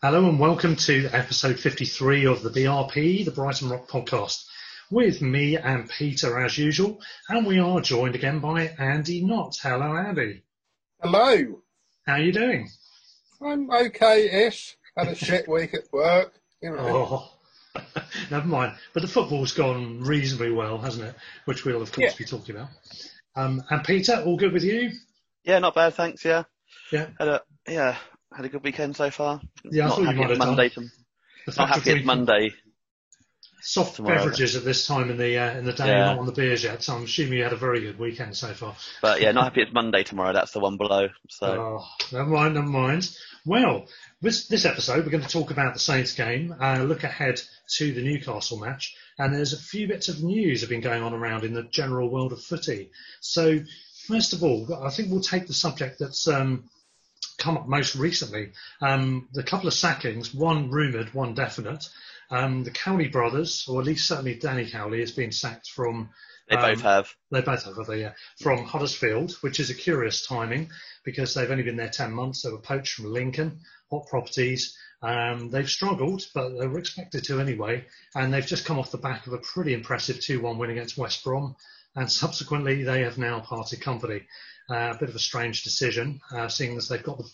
Hello and welcome to episode 53 of the BRP, the Brighton Rock podcast, with me and Peter as usual, and we are joined again by Andy Knott. Hello, Andy. Hello. How are you doing? I'm okay-ish. Had a shit week at work. You know. Oh, never mind. But the football's gone reasonably well, hasn't it? Which we'll of course Yeah. be talking about. Um, and Peter, all good with you? Yeah, not bad, thanks. Yeah, Yeah. had a yeah had a good weekend so far. Yeah, I not thought you might have done. Monday. To, The not happy it's Monday. Soft tomorrow. beverages at this time in the uh, in the day, Yeah. not on the beers yet. So I'm assuming you had a very good weekend so far. But yeah, not happy it's Monday tomorrow. That's the one below. So Oh, never mind, never mind. Well, this this episode we're going to talk about the Saints game, uh, look ahead to the Newcastle match, and there's a few bits of news have been going on around in the general world of footy. So, first of all, I think we'll take the subject that's um, come up most recently. Um, the couple of sackings, one rumoured, one definite. Um, the Cowley brothers, or at least certainly Danny Cowley, has been sacked from they um, both have. they both have, they? Yeah. From Huddersfield, which is a curious timing because they've only been there 10 months. They were poached from Lincoln, hot properties. Um, they've struggled, but they were expected to anyway. And they've just come off the back of a pretty impressive 2 1 win against West Brom. And subsequently, they have now parted company. A bit of a strange decision, uh, seeing as they've got the,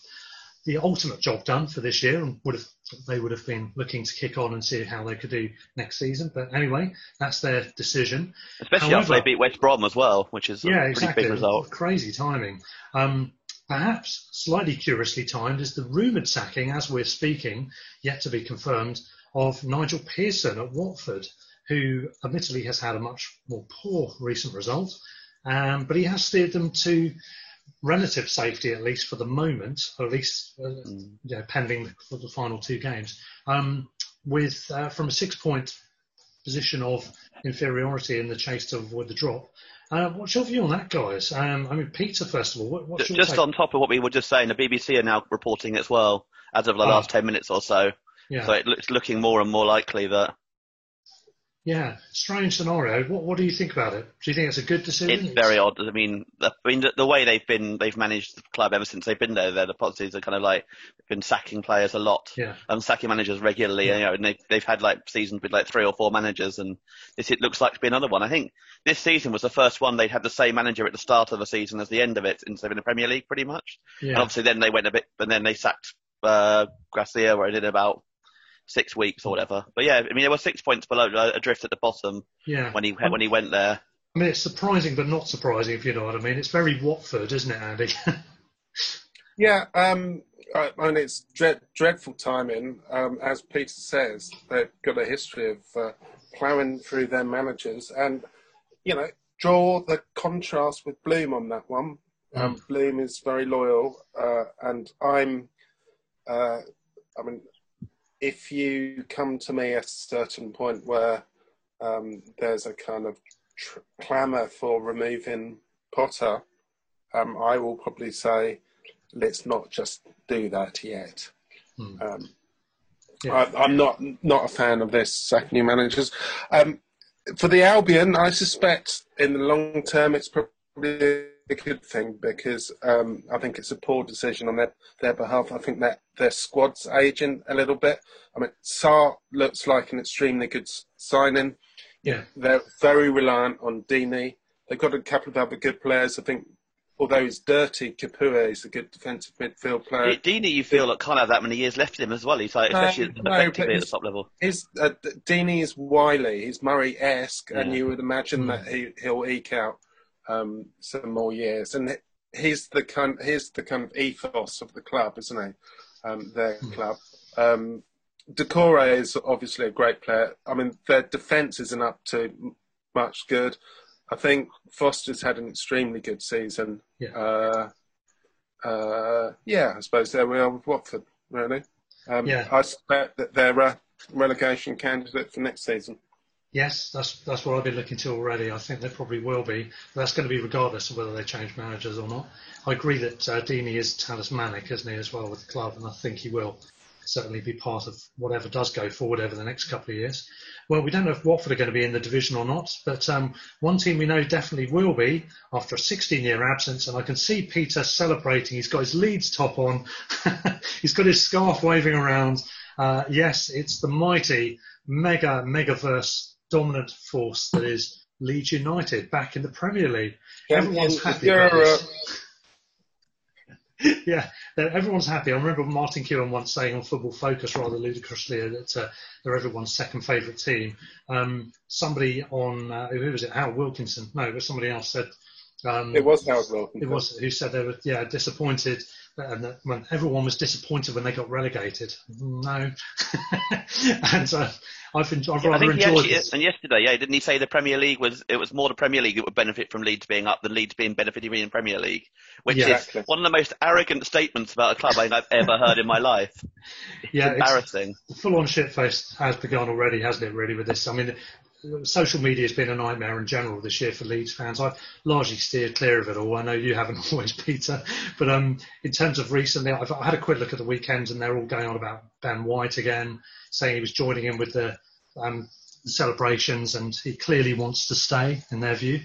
the ultimate job done for this year and would have they would have been looking to kick on and see how they could do next season. But anyway, that's their decision. Especially after they beat West Brom as well, which is a Yeah, pretty exactly. big result. Crazy timing. Um, perhaps slightly curiously timed is the rumoured sacking, as we're speaking, yet to be confirmed, of Nigel Pearson at Watford, who admittedly has had a much more poor recent result, um, but he has steered them to relative safety at least for the moment, or at least uh, Mm. you know, pending the, the final two games, um, with uh, from a six-point position of inferiority in the chase to avoid the drop. Uh, what's your view on that, guys? Um, I mean, Peter, first of all, what, what's Ju- your Just on top of what we were just saying, the BBC are now reporting as well as of the Ah. last ten minutes or so. yeah, So it, it's looking more and more likely that yeah, strange scenario. What, what do you think about it? Do you think it's a good decision? It's very odd. I mean, the, I mean, the, the way they've been, they've managed the club ever since they've been there. The positives are kind of like been sacking players a lot, Yeah. and sacking managers regularly. Yeah. You know, and they've they've had like seasons with like three or four managers, and this it looks like to be another one. I think this season was the first one they'd had the same manager at the start of the season as the end of it since they've been in the Premier League, pretty much. And obviously, then they went a bit, and then they sacked uh, Gracia, where it did about six weeks or whatever. But yeah, I mean, they were six points below, uh, adrift at the bottom yeah. when he when he went there. I mean, it's surprising, but not surprising, if you know what I mean. It's very Watford, isn't it, Andy? Yeah, um, I mean, it's dread, dreadful timing. Um, as Peter says, they've got a history of uh, ploughing through their managers, and you know, draw the contrast with Bloom on that one. Um, Bloom is very loyal, uh, and I'm. Uh, I mean, if you come to me at a certain point where um, there's a kind of tr- clamour for removing Potter, um, I will probably say, let's not just do that yet. Hmm. Um, Yeah. I, I'm not not a fan of this sacking new managers. Um, for the Albion, I suspect in the long term it's probably good thing because um, I think it's a poor decision on their, their behalf. I think that their squad's aging a little bit. I mean, Sarr looks like an extremely good signing. Yeah. They're very reliant on Deeney. They've got a couple of other good players. I think, although he's dirty, Capoue is a good defensive midfield player. D- Deeney, you feel like can't have that many years left in him as well. He's like, No, especially no, effectively at the top level. He's uh, Deeney is wily. He's Murray-esque, and you would imagine that he he'll eke out um, some more years. And he- he's the kind he's the kind of ethos of the club, isn't he? Um, their club. Um, Doucouré is obviously a great player. I mean, their defence isn't up to much good. I think Foster's had an extremely good season. Yeah. Uh, uh, yeah, I suppose there we are with Watford, really. Um, Yeah. I suspect that they're a relegation candidate for next season. Yes, that's that's what I've been looking to already. I think they probably will be. That's going to be regardless of whether they change managers or not. I agree that uh, Deeney is talismanic, isn't he, as well with the club, and I think he will certainly be part of whatever does go forward over the next couple of years. Well, we don't know if Watford are going to be in the division or not, but um, one team we know definitely will be after a 16-year absence, and I can see Peter celebrating. He's got his Leeds top on, he's got his scarf waving around. Uh, yes, it's the mighty mega megaverse dominant force that is Leeds United back in the Premier League. Everyone's happy about this. yeah, everyone's happy. I remember Martin Keown once saying on Football Focus rather ludicrously that uh, they're everyone's second favourite team. Um, somebody on, uh, who was it, Hal Wilkinson? No, but somebody else said. Um, It was Howard Wilkinson. it was who said they were yeah disappointed and that when everyone was disappointed when they got relegated. No, and uh, I've en- I've I rather think he enjoyed actually, this. and yesterday, yeah, didn't he say the Premier League was it was more the Premier League that would benefit from Leeds being up than Leeds being benefiting from in Premier League, which Yeah. is Exactly. one of the most arrogant statements about a club I think I've ever heard in my life. Yeah, it's- Embarrassing. the full-on shitface has begun already, hasn't it? Really, with this. I mean, social media has been a nightmare in general this year for Leeds fans. I've largely steered clear of it all. I know you haven't always, Peter, but um, in terms of recently, I've I had a quick look at the weekends, and they're all going on about Ben White again, saying he was joining in with the um, celebrations, and he clearly wants to stay, in their view.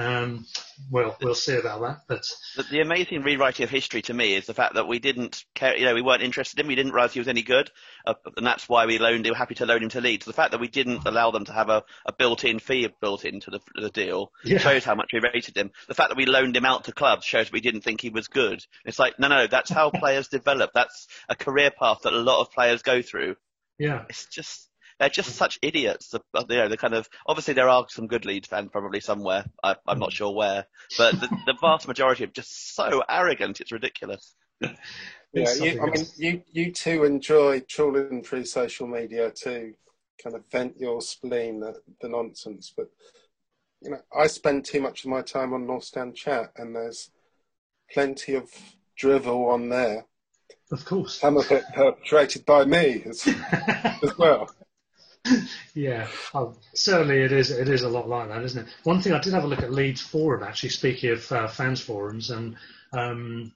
Um, well, we'll see about that, but The, the amazing rewriting of history to me is the fact that we didn't care, you know, we weren't interested in him. We didn't realise he was any good, uh, and that's why we loaned. We were happy to loan him to Leeds. The fact that we didn't allow them to have a, a built-in fee built into the, the deal Yeah. shows how much we rated him. The fact that we loaned him out to clubs shows we didn't think he was good. It's like, no, no, that's how players develop. That's a career path that a lot of players go through. yeah, It's just. They're just such idiots. The, uh, you know, the kind of obviously there are some good Leeds fans probably somewhere. I, I'm not mm. sure where, but the, the vast majority are just so arrogant. It's ridiculous. Yeah, you, I mean, you, you two enjoy trawling through social media to kind of vent your spleen at the nonsense, but you know, I spend too much of my time on North Stand chat, and there's plenty of drivel on there. of course. Some of it perpetrated by me as, as well. Yeah, certainly it is. It is a lot like that, isn't it? One thing I did have a look at Leeds forum actually. Speaking of uh, fans forums and um,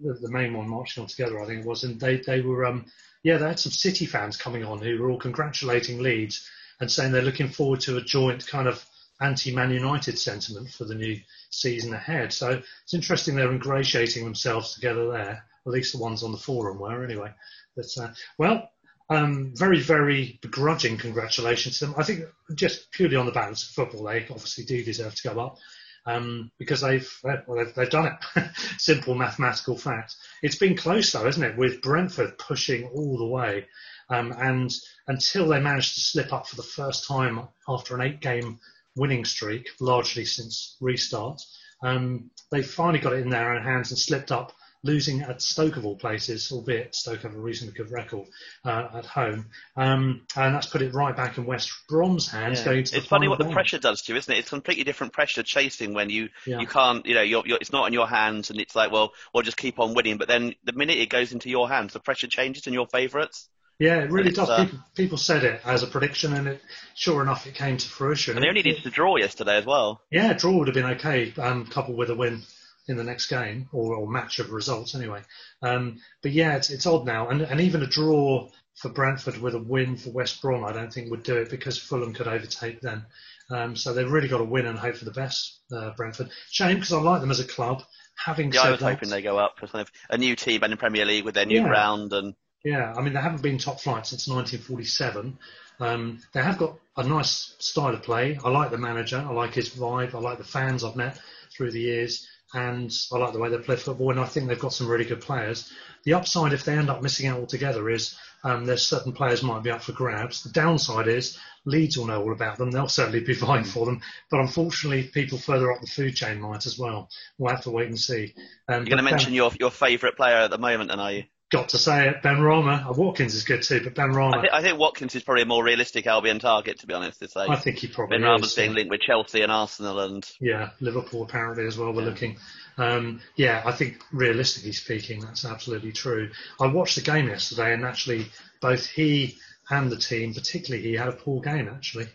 the, the main one marching on together, I think it was, and they they were um, yeah they had some City fans coming on who were all congratulating Leeds and saying they're looking forward to a joint kind of anti-Man United sentiment for the new season ahead. So it's interesting they're ingratiating themselves together there. At least the ones on the forum were anyway. But uh, well, um, very, very begrudging congratulations to them. I think just purely on the balance of football, they obviously do deserve to go up um, because they've well, they've, they've done it. Simple mathematical fact. It's been close though, isn't it? With Brentford pushing all the way, um, and until they managed to slip up for the first time after an eight-game winning streak, largely since restart, um, they finally got it in their own hands and slipped up losing at Stoke of all places, albeit Stoke have a reasonably good record uh, at home, um, and that's put it right back in West Brom's hands. Yeah. Going to It's funny what the pressure does to you, isn't it? It's completely different pressure chasing when you Yeah. you can't, you know, you're, you're, it's not in your hands, and it's like, well, we'll just keep on winning. But then the minute it goes into your hands, the pressure changes and your favourites. Yeah, it really does. uh, people, people said it as a prediction, and it, sure enough, it came to fruition. And they only needed to draw yesterday as well. Yeah, draw would have been okay, um, coupled with a win in the next game or, or match of results anyway. Um, but yeah, it's, it's odd now, and, and even a draw for Brentford with a win for West Brom, I don't think would do it because Fulham could overtake them. Um, so they've really got to win and hope for the best, uh, Brentford. Shame because I like them as a club. Having Yeah, said I was that, hoping they go up. 'cause they've a new team and in Premier League with their new Yeah. ground and Yeah, I mean they haven't been top flight since 1947. Um, they have got a nice style of play. I like the manager. I like his vibe. I like the fans I've met through the years, and I like the way they play football. And I think they've got some really good players. The upside, if they end up missing out altogether, is um, there's certain players might be up for grabs. The downside is Leeds will know all about them. They'll certainly be vying for them. But unfortunately, people further up the food chain might as well. We'll have to wait and see. Um, you're going to mention your your favourite player at the moment, and are you? Got to say it. Benrahma. Uh, Watkins is good too, but Benrahma. I, thi- I think Watkins is probably a more realistic Albion target, to be honest. It's like I think he probably Benrahma's being linked with Chelsea and Arsenal, and Yeah, Liverpool apparently as well. We're looking. Um, yeah, I think realistically speaking, that's absolutely true. I watched the game yesterday, and actually, both he and the team, particularly he, had a poor game actually.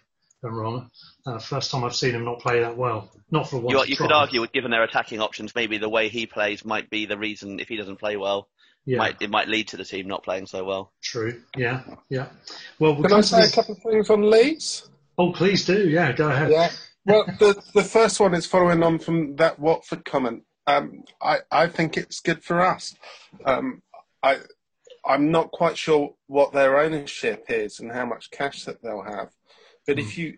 Benrahma. Uh, first time I've seen him not play that well. Not for once. you, you could argue, given their attacking options, maybe the way he plays might be the reason if he doesn't play well. Yeah, Might, it might lead to the team not playing so well. true. Yeah, yeah. Well, we'll Can come I to say a couple of things on Leeds? Oh, please do. Yeah, go ahead. Yeah. Well, the the first one is following on from that Watford comment. Um, I I think it's good for us. Um, I I'm not quite sure what their ownership is and how much cash that they'll have, but if you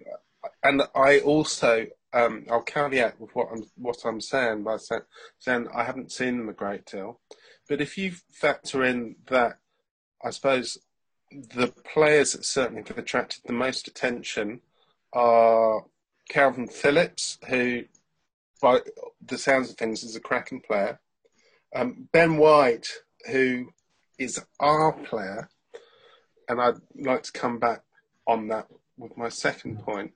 and I also um, I'll caveat with what I'm what I'm saying by saying, saying I haven't seen them a great deal, but if you factor in that, I suppose the players that certainly have attracted the most attention are Calvin Phillips, who, by the sounds of things, is a cracking player. Um, ben White, who is our player, and I'd like to come back on that with my second point.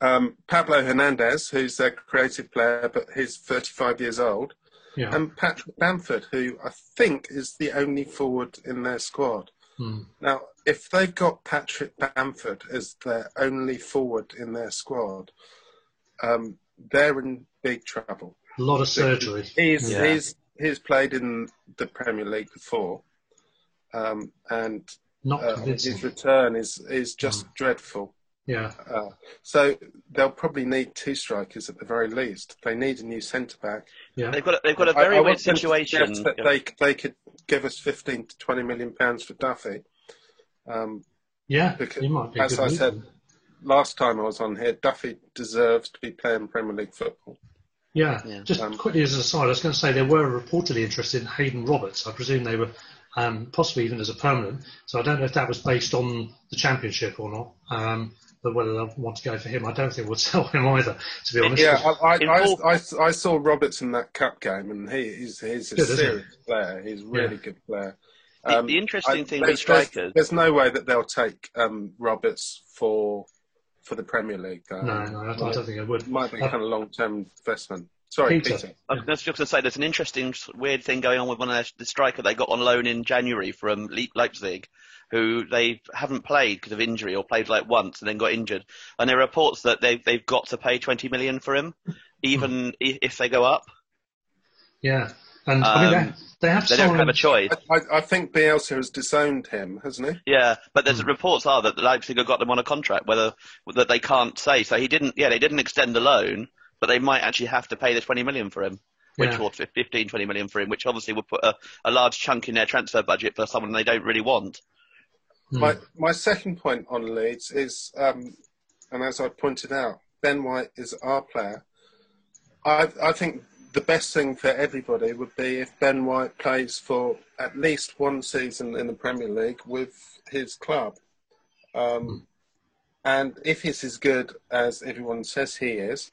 Um, Pablo Hernandez, who's their creative player, but he's 35 years old, Yeah. and Patrick Bamford, who I think is the only forward in their squad. Hmm. Now, if they've got Patrick Bamford as their only forward in their squad, um, they're in big trouble. A lot of surgery. He's Yeah. he's he's played in the Premier League before, um, and Not uh, his return is is just dreadful. Yeah. Uh, so they'll probably need two strikers at the very least. They need a new centre back. Yeah. They've got a, they've got a I- very I weird want to situation. suggest That they they could give us fifteen to twenty million pounds for Duffy. Um, Yeah. because, He might be as I move. said last time I was on here, Duffy deserves to be playing Premier League football. Yeah. Yeah. Just Um, quickly as an aside, I was going to say they were reportedly interested in Haydon Roberts. I presume they were um, possibly even as a permanent. So I don't know if that was based on the championship or not. Um, but whether they want to go for him, I don't think we'll sell him either. To be honest. Yeah, I, I, I, I, I saw Roberts in that cup game, and he, he's he's a Good, isn't he? serious player. He's a really Yeah. good player. The- Um, the interesting thing with there's, there's- there's no way that they'll take um, Roberts for for the Premier League. Um, no, no, I, I don't think I would. Might be Uh, kind of long term investment. Sorry, Peter. Peter. I was just going to say there's an interesting weird thing going on with one of their, the striker they got on loan in January from Le- Leipzig, who they haven't played because of injury or played like once and then got injured. And there are reports that they they've got to pay 20 million for him, even i- if they go up. Yeah. And I mean, Um, they, they have They don't have a choice. I, I, I think Bielsa has disowned him, hasn't he? Yeah, but there's Hmm. reports are that Leipzig have got them on a contract, whether that they can't say. So he didn't. Yeah, they didn't extend the loan, but they might actually have to pay the 20 million for him, which Yeah. or 15, 20 million for him, which obviously would put a, a large chunk in their transfer budget for someone they don't really want. Hmm. My my second point on Leeds is, um, and as I pointed out, Ben White is our player. I I think the best thing for everybody would be if Ben White plays for at least one season in the Premier League with his club, um, and if he's as good as everyone says he is,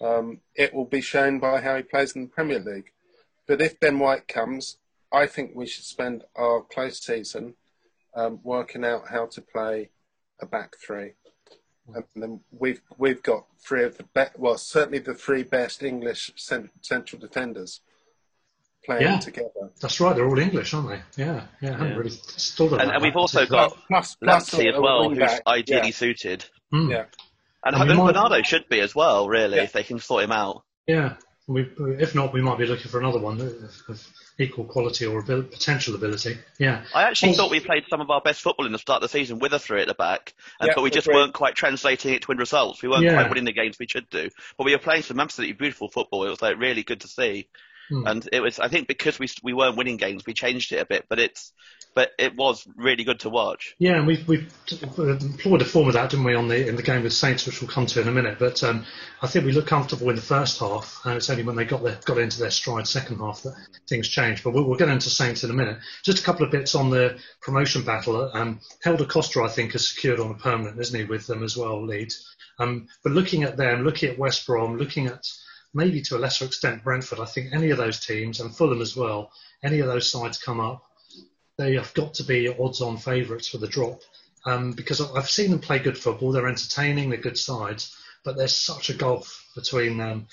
um, it will be shown by how he plays in the Premier League. but if Ben White comes, I think we should spend our close season um, working out how to play a back three. And then we've we've got three of the best, well, certainly the three best English cent- central defenders playing Yeah. together. That's right. They're all English, aren't they? Yeah, yeah. I haven't Yeah. really thought about And, and we've also It's got Plus, plus Lamptey as well, who's back. ideally Yeah. suited. Hmm. Yeah. And and might- Bernardo should be as well, really, Yeah. if they can sort him out. Yeah. We, if not, we might be looking for another one uh, of, of equal quality or abil- potential ability. Yeah. I actually Also- thought we played some of our best football in the start of the season with a three at the back, and, Yeah, but we just agreed. weren't quite translating it to win results. We weren't Yeah. quite winning the games we should do, but we were playing some absolutely beautiful football. It was like really good to see, Hmm. and it was. I think because we we weren't winning games, we changed it a bit, but it's but it was really good to watch. Yeah, and we we employed a form of that, didn't we, on the in the game with Saints, which we'll come to in a minute. But um, I think we looked comfortable in the first half, and it's only when they got their, got into their stride second half that things changed. But we'll, we'll get into Saints in a minute. Just a couple of bits on the promotion battle. Um, Helder Costa, I think, has secured on a permanent, isn't he, with them as well, Leeds. Um, but looking at them, looking at West Brom, looking at maybe to a lesser extent Brentford, I think any of those teams and Fulham as well, any of those sides come up they have got to be odds-on favourites for the drop um, because I've seen them play good football. They're entertaining. They're good sides, but there's such a gulf between um,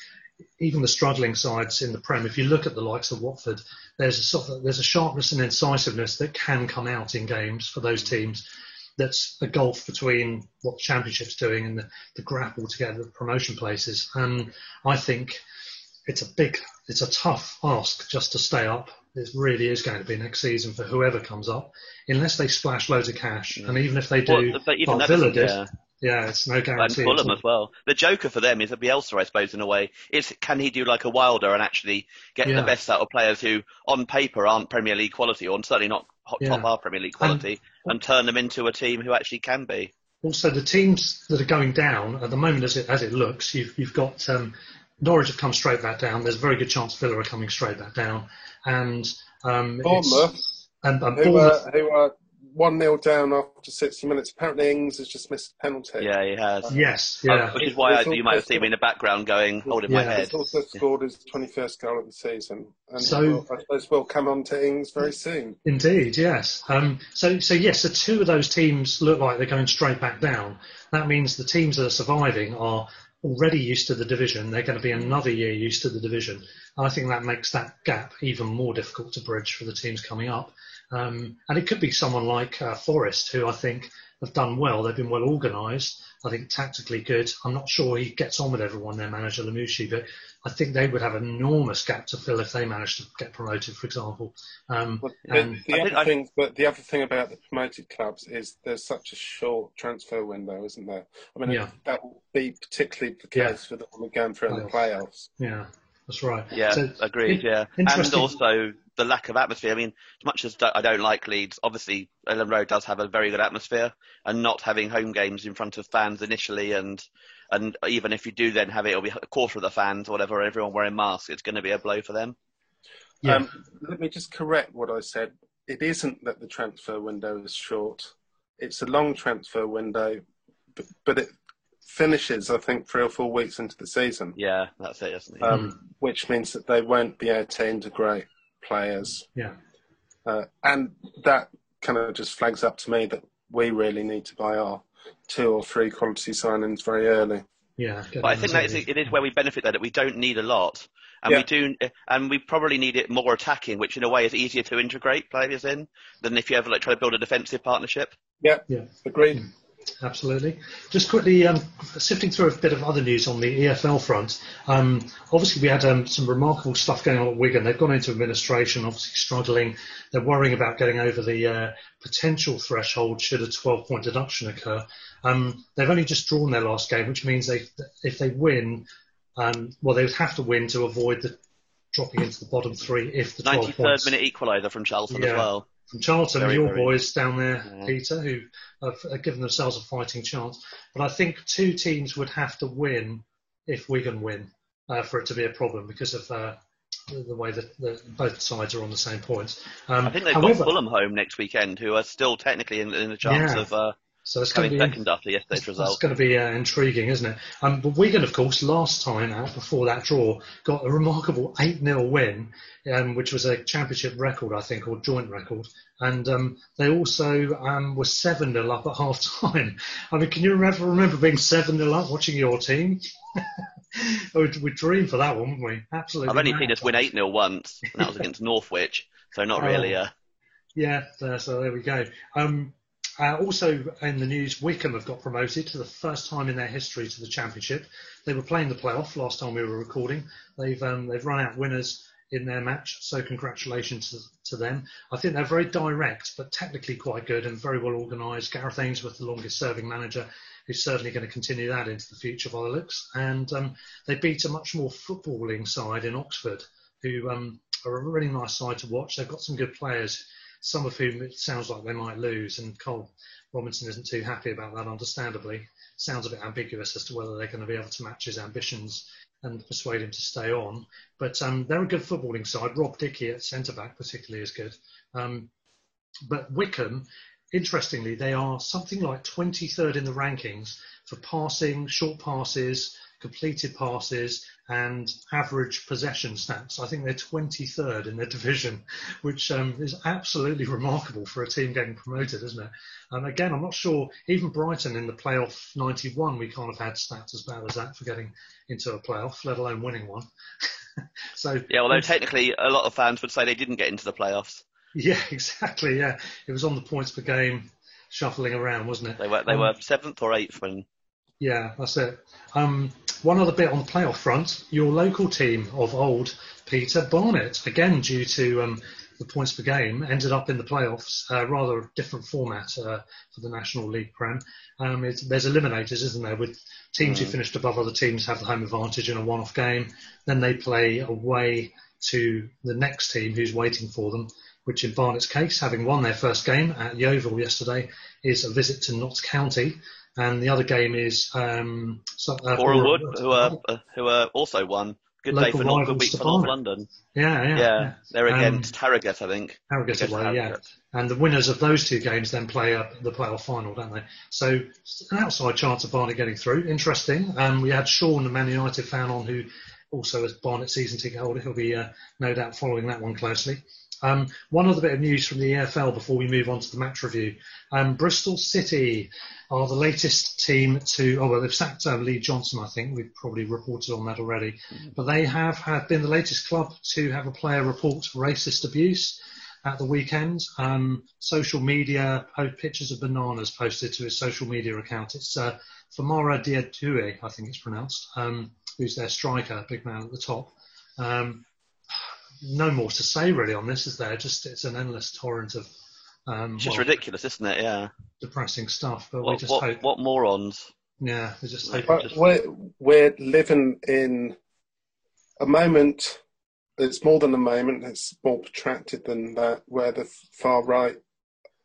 even the struggling sides in the Prem. If you look at the likes of Watford, there's a sort of, there's a sharpness and incisiveness that can come out in games for those teams. That's a gulf between what the Championship's doing and the, the grapple to get the promotion places. And I think it's a big, it's a tough ask just to stay up. It really is going to be next season for whoever comes up, unless they splash loads of cash. Mm. And even if they do, Well, but even like Villa did, yeah. Yeah, it's no guarantee. at Fulham as well. The joker for them is a Bielsa, I suppose, in a way. Is can he do like a Wilder and actually get Yeah. the best out of players who, on paper, aren't Premier League quality, or certainly not hot, Yeah. top half Premier League quality, and, turn them into a team who actually can be. Also, the teams that are going down at the moment, as it as it looks, you've you've got um, Norwich have come straight back down. There's a very good chance Villa are coming straight back down, and um, Bournemouth, and, and who Bournemouth are, who are 1 0 down after 60 minutes. Apparently, Ings has just missed a penalty. Yeah, he has. Yes, Uh, yeah. which is why I, you might have seen me in the background going, holding my head. He's also scored his 21st goal of the season. And So- we'll, I suppose we'll come on to Ings very soon. Indeed, yes. Um, so, so yes, the two of those teams look like they're going straight back down. That means the teams that are surviving are already used to the division. They're going to be another year used to the division. And I think that makes that gap even more difficult to bridge for the teams coming up. Um, and it could be someone like uh, Forest, who I think have done well. They've been well organised. I think tactically good. I'm not sure he gets on with everyone, their manager Lamouchi, but I think they would have an enormous gap to fill if they managed to get promoted, for example. Um, But and the I other think thing, but the other thing about the promoted clubs is there's such a short transfer window, isn't there? I mean, Yeah. that will be particularly the Yeah. case for the one going through in the playoffs. Yeah, that's right. Yeah, So, agreed. in- Yeah, and also the lack of atmosphere. I mean, as much as I don't like Leeds, obviously Elland Road does have a very good atmosphere, and not having home games in front of fans initially, and and even if you do then have it, it'll be a quarter of the fans or whatever, everyone wearing masks. It's going to be a blow for them. Yeah. Um, let me just correct what I said. It isn't that the transfer window is short. It's a long transfer window, but, but it finishes, I think, three or four weeks into the season, Yeah, that's it, isn't it? um, which means that they won't be able to integrate players. yeah, Uh, and that kind of just flags up to me that we really need to buy our two or three quality signings very early. yeah. But I think as that is, it is where we benefit that we don't need a lot, and Yeah. we do, and we probably need it more attacking, which in a way is easier to integrate players in than if you ever like try to build a defensive partnership. Yeah, Yeah. agreed. Absolutely. Just quickly um, sifting through a bit of other news on the EFL front. Um, obviously, we had um, some remarkable stuff going on at Wigan. They've gone into administration, obviously struggling. They're worrying about getting over the uh, potential threshold should a 12-point deduction occur. Um, they've only just drawn their last game, which means they, if they win, um, well, they would have to win to avoid the dropping into the bottom three if the 12 Ninety third points minute equaliser from Charlton Yeah. as well. From Charlton, Very, your very- boys down there, Yeah. Peter, who have, given themselves a fighting chance. But I think two teams would have to win if Wigan win uh, for it to be a problem because of uh, the, the way that the, both sides are on the same points. Um, I think they've however, got Fulham home next weekend, who are still technically in, in a chance Yeah. of uh, So it's going to Coming be second after yesterday's It's result. going to be uh, intriguing, isn't it? Um, but Wigan, of course, last time out before that draw, got a remarkable 8 0 win, um, which was a championship record, I think, or joint record. And um, they also um, were 7 0 up at half time. I mean, can you remember, remember being 7 0 up watching your team? we, we dreamed for that one, wouldn't we? Absolutely. I've only mad. seen us win 8 0 once, and that was against Northwich, so not Oh. really. Uh, Yeah, uh, so there we go. Um, uh, also in the news, Wycombe have got promoted to the first time in their history to the Championship. They were playing the playoff last time we were recording. They've um, they've run out winners in their match, so congratulations to, to them. I think they're very direct, but technically quite good and very well organised. Gareth Ainsworth, the longest serving manager, who's certainly going to continue that into the future by the looks. And um, they beat a much more footballing side in Oxford, who um, are a really nice side to watch. They've got some good players some of whom it sounds like they might lose, and Karl Robinson isn't too happy about that, understandably. Sounds a bit ambiguous as to whether they're going to be able to match his ambitions and persuade him to stay on. But um, they're a good footballing side. Rob Dickie at centre back, particularly, is good. Um, but Wycombe, interestingly, they are something like 23rd in the rankings for passing, short passes, completed passes, and average possession stats. I think they're 23rd in their division, which um, is absolutely remarkable for a team getting promoted, isn't it? And again, I'm not sure, even Brighton in the playoff 91, we kind of had stats as bad as that for getting into a playoff, let alone winning one. so yeah, although technically a lot of fans would say they didn't get into the playoffs. yeah, exactly. Yeah, it was on the points per game, shuffling around, wasn't it? They were they Um, were seventh or eighth when Yeah, that's it. Um, one other bit on the playoff front, your local team of old, Peter Barnet, again due to um, the points per game, ended up in the playoffs. Uh, rather a different format uh, for the National League Prem. Um, it's, there's eliminators, isn't there? With teams who finished above other teams have the home advantage in a one-off game. Then they play away to the next team who's waiting for them. Which, in Barnet's case, having won their first game at Yeovil yesterday, is a visit to Notts County, and the other game is um, so, uh, Wood, who are uh, who are also won. Good day for North, good week for North London. Yeah, yeah, Yeah, they're Um, against Harrogate, I think. Harrogate away, yeah. And the winners of those two games then play uh, the playoff final, don't they? So an outside chance of Barnet getting through. Interesting. Um, we had Sean, the Man United fan, on who also is Barnet season ticket holder. He'll be uh, no doubt following that one closely. Um, one other bit of news from the EFL before we move on to the match review. Um, Bristol City are the latest team to, oh well, they've sacked um, Lee Johnson, I think. We've probably reported on that already. But they have, have been the latest club to have a player report racist abuse at the weekend. Um, social media, pictures of bananas posted to his social media account. It's uh, Famara I think it's pronounced, um, who's their striker, big man at the top. Um, no more to say really on this, is there? Just it's an endless torrent of um, It's just well, ridiculous, isn't it? Yeah. depressing stuff. But we What just what, hope, what morons? yeah, we just hope. But we're, we're living in a moment it's more than a moment, it's more protracted than that, where the far right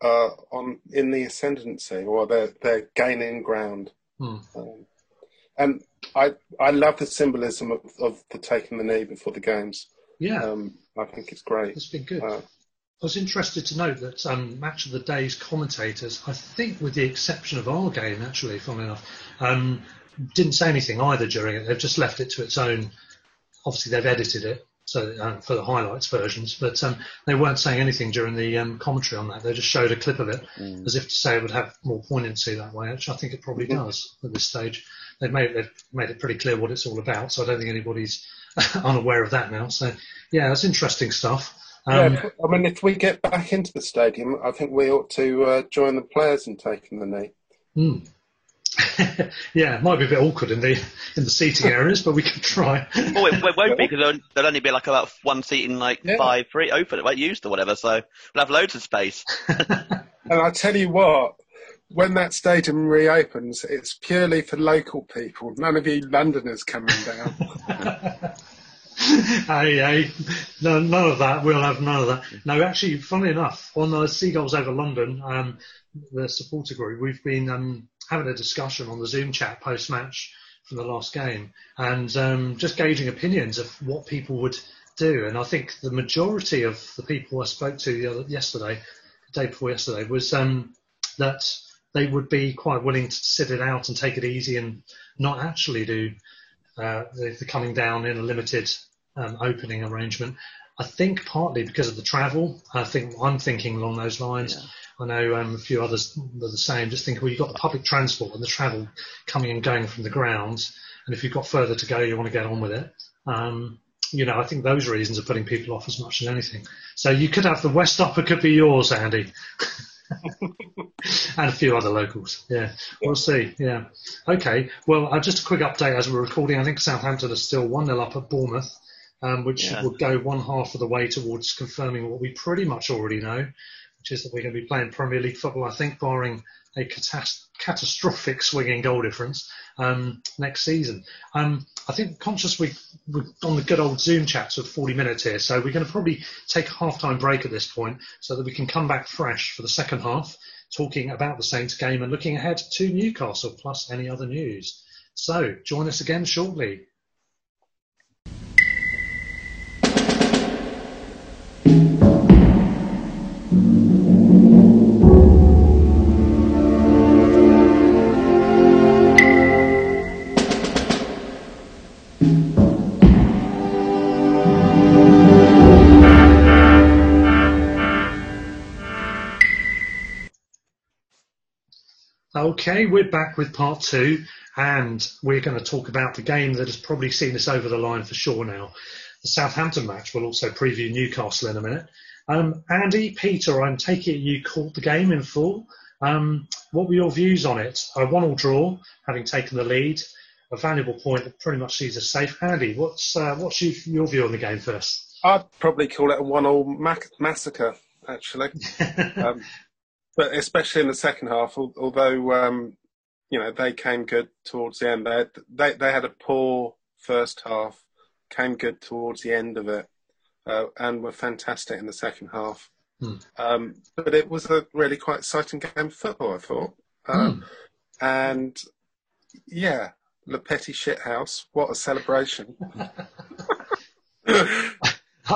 are on in the ascendancy or they're, they're gaining ground. Hmm. Um, and I I love the symbolism of, of the taking the knee before the games. Yeah, Um, I think it's great. it's been good. Uh, I was interested to note that um, Match of the Day's commentators, I think with the exception of our game, actually, funnily enough, um, didn't say anything either during it. They've just left it to its own. Obviously, they've edited it so um, for the highlights versions, but um, they weren't saying anything during the um, commentary on that. They just showed a clip of it as if to say it would have more poignancy that way, which I think it probably does at this stage. They've made they've made it pretty clear what it's all about, so I don't think anybody's unaware of that now. So yeah, that's interesting stuff. Um, yeah, I mean, if we get back into the stadium, I think we ought to uh, join the players in taking the knee. Hmm. yeah, it might be a bit awkward in the in the seating areas, but we can try. Well, it, it won't be because there'll, there'll only be like about one seat in like Yeah. five, three open, it won't used or whatever. So we'll have loads of space. And I tell you what, when that stadium reopens, it's purely for local people. None of you Londoners coming down. Hey, hey, no, none of that. We'll have none of that. No, actually, funnily enough, on the Seagulls over London, um, the supporter group, we've been um, having a discussion on the Zoom chat post match from the last game and um, just gauging opinions of what people would do. And I think the majority of the people I spoke to the other, yesterday, the day before yesterday, was um, that they would be quite willing to sit it out and take it easy and not actually do uh, the, the coming down in a limited um, opening arrangement. I think partly because of the travel. I think I'm thinking along those lines. Yeah. I know um, a few others are the same. Just think, well, you've got the public transport and the travel coming and going from the grounds, and if you've got further to go, you want to get on with it. Um, you know, I think those reasons are putting people off as much as anything. So you could have the West Upper could be yours, Andy. and a few other locals. Yeah, we'll see. Yeah. Okay. Well, uh, just a quick update as we're recording. I think Southampton are still 1 0 up at Bournemouth, um, which Yeah. would go one half of the way towards confirming what we pretty much already know, which is that we're going to be playing Premier League football, I think, barring a catas- catastrophic swinging goal difference um, next season. Um, I think conscious we, we're on the good old Zoom chats with 40 minutes here, so we're going to probably take a half-time break at this point so that we can come back fresh for the second half, talking about the Saints game and looking ahead to Newcastle plus any other news. So join us again shortly. Okay, we're back with part two, and we're going to talk about the game that has probably seen us over the line for sure now. The Southampton match. We'll also preview Newcastle in a minute. Um, Andy, Peter, I'm taking it you caught the game in full. Um, what were your views on it? A one-all draw, having taken the lead, a valuable point that pretty much sees us safe. Andy, what's uh, what's you, your view on the game first? I'd probably call it a one-all mac- massacre, actually. um, but especially in the second half, although um, you know they came good towards the end. They had, they they had a poor first half, came good towards the end of it, uh, and were fantastic in the second half. Hmm. Um, but it was a really quite exciting game of football, I thought. Um, And yeah, Le Petit Shithouse, what a celebration!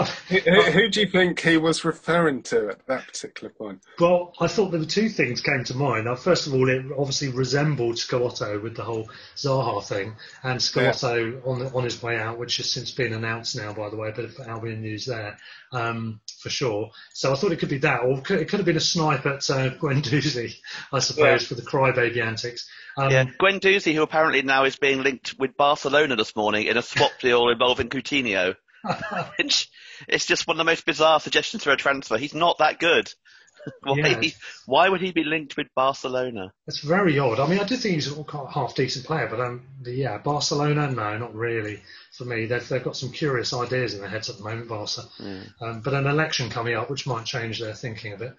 who, who, who do you think he was referring to at that particular point? Well, I thought there were two things came to mind. Now, first of all, it obviously resembled Schelotto with the whole Zaha thing, and Schelotto on the, on his way out, which has since been announced now, by the way, a bit of Albion news there um, for sure. So I thought it could be that, or it could, it could have been a snipe at uh, Guendouzi, I suppose, Yeah. for the crybaby antics. Um, Yeah, Guendouzi, who apparently now is being linked with Barcelona this morning in a swap deal involving Coutinho, which is just one of the most bizarre suggestions for a transfer. He's not that good. why, why would he be linked with Barcelona? It's very odd. I mean, I do think he's a half decent player, but um, the, yeah, Barcelona, no, not really for me. They've, they've got some curious ideas in their heads at the moment, Barca. Um, but an election coming up, which might change their thinking a bit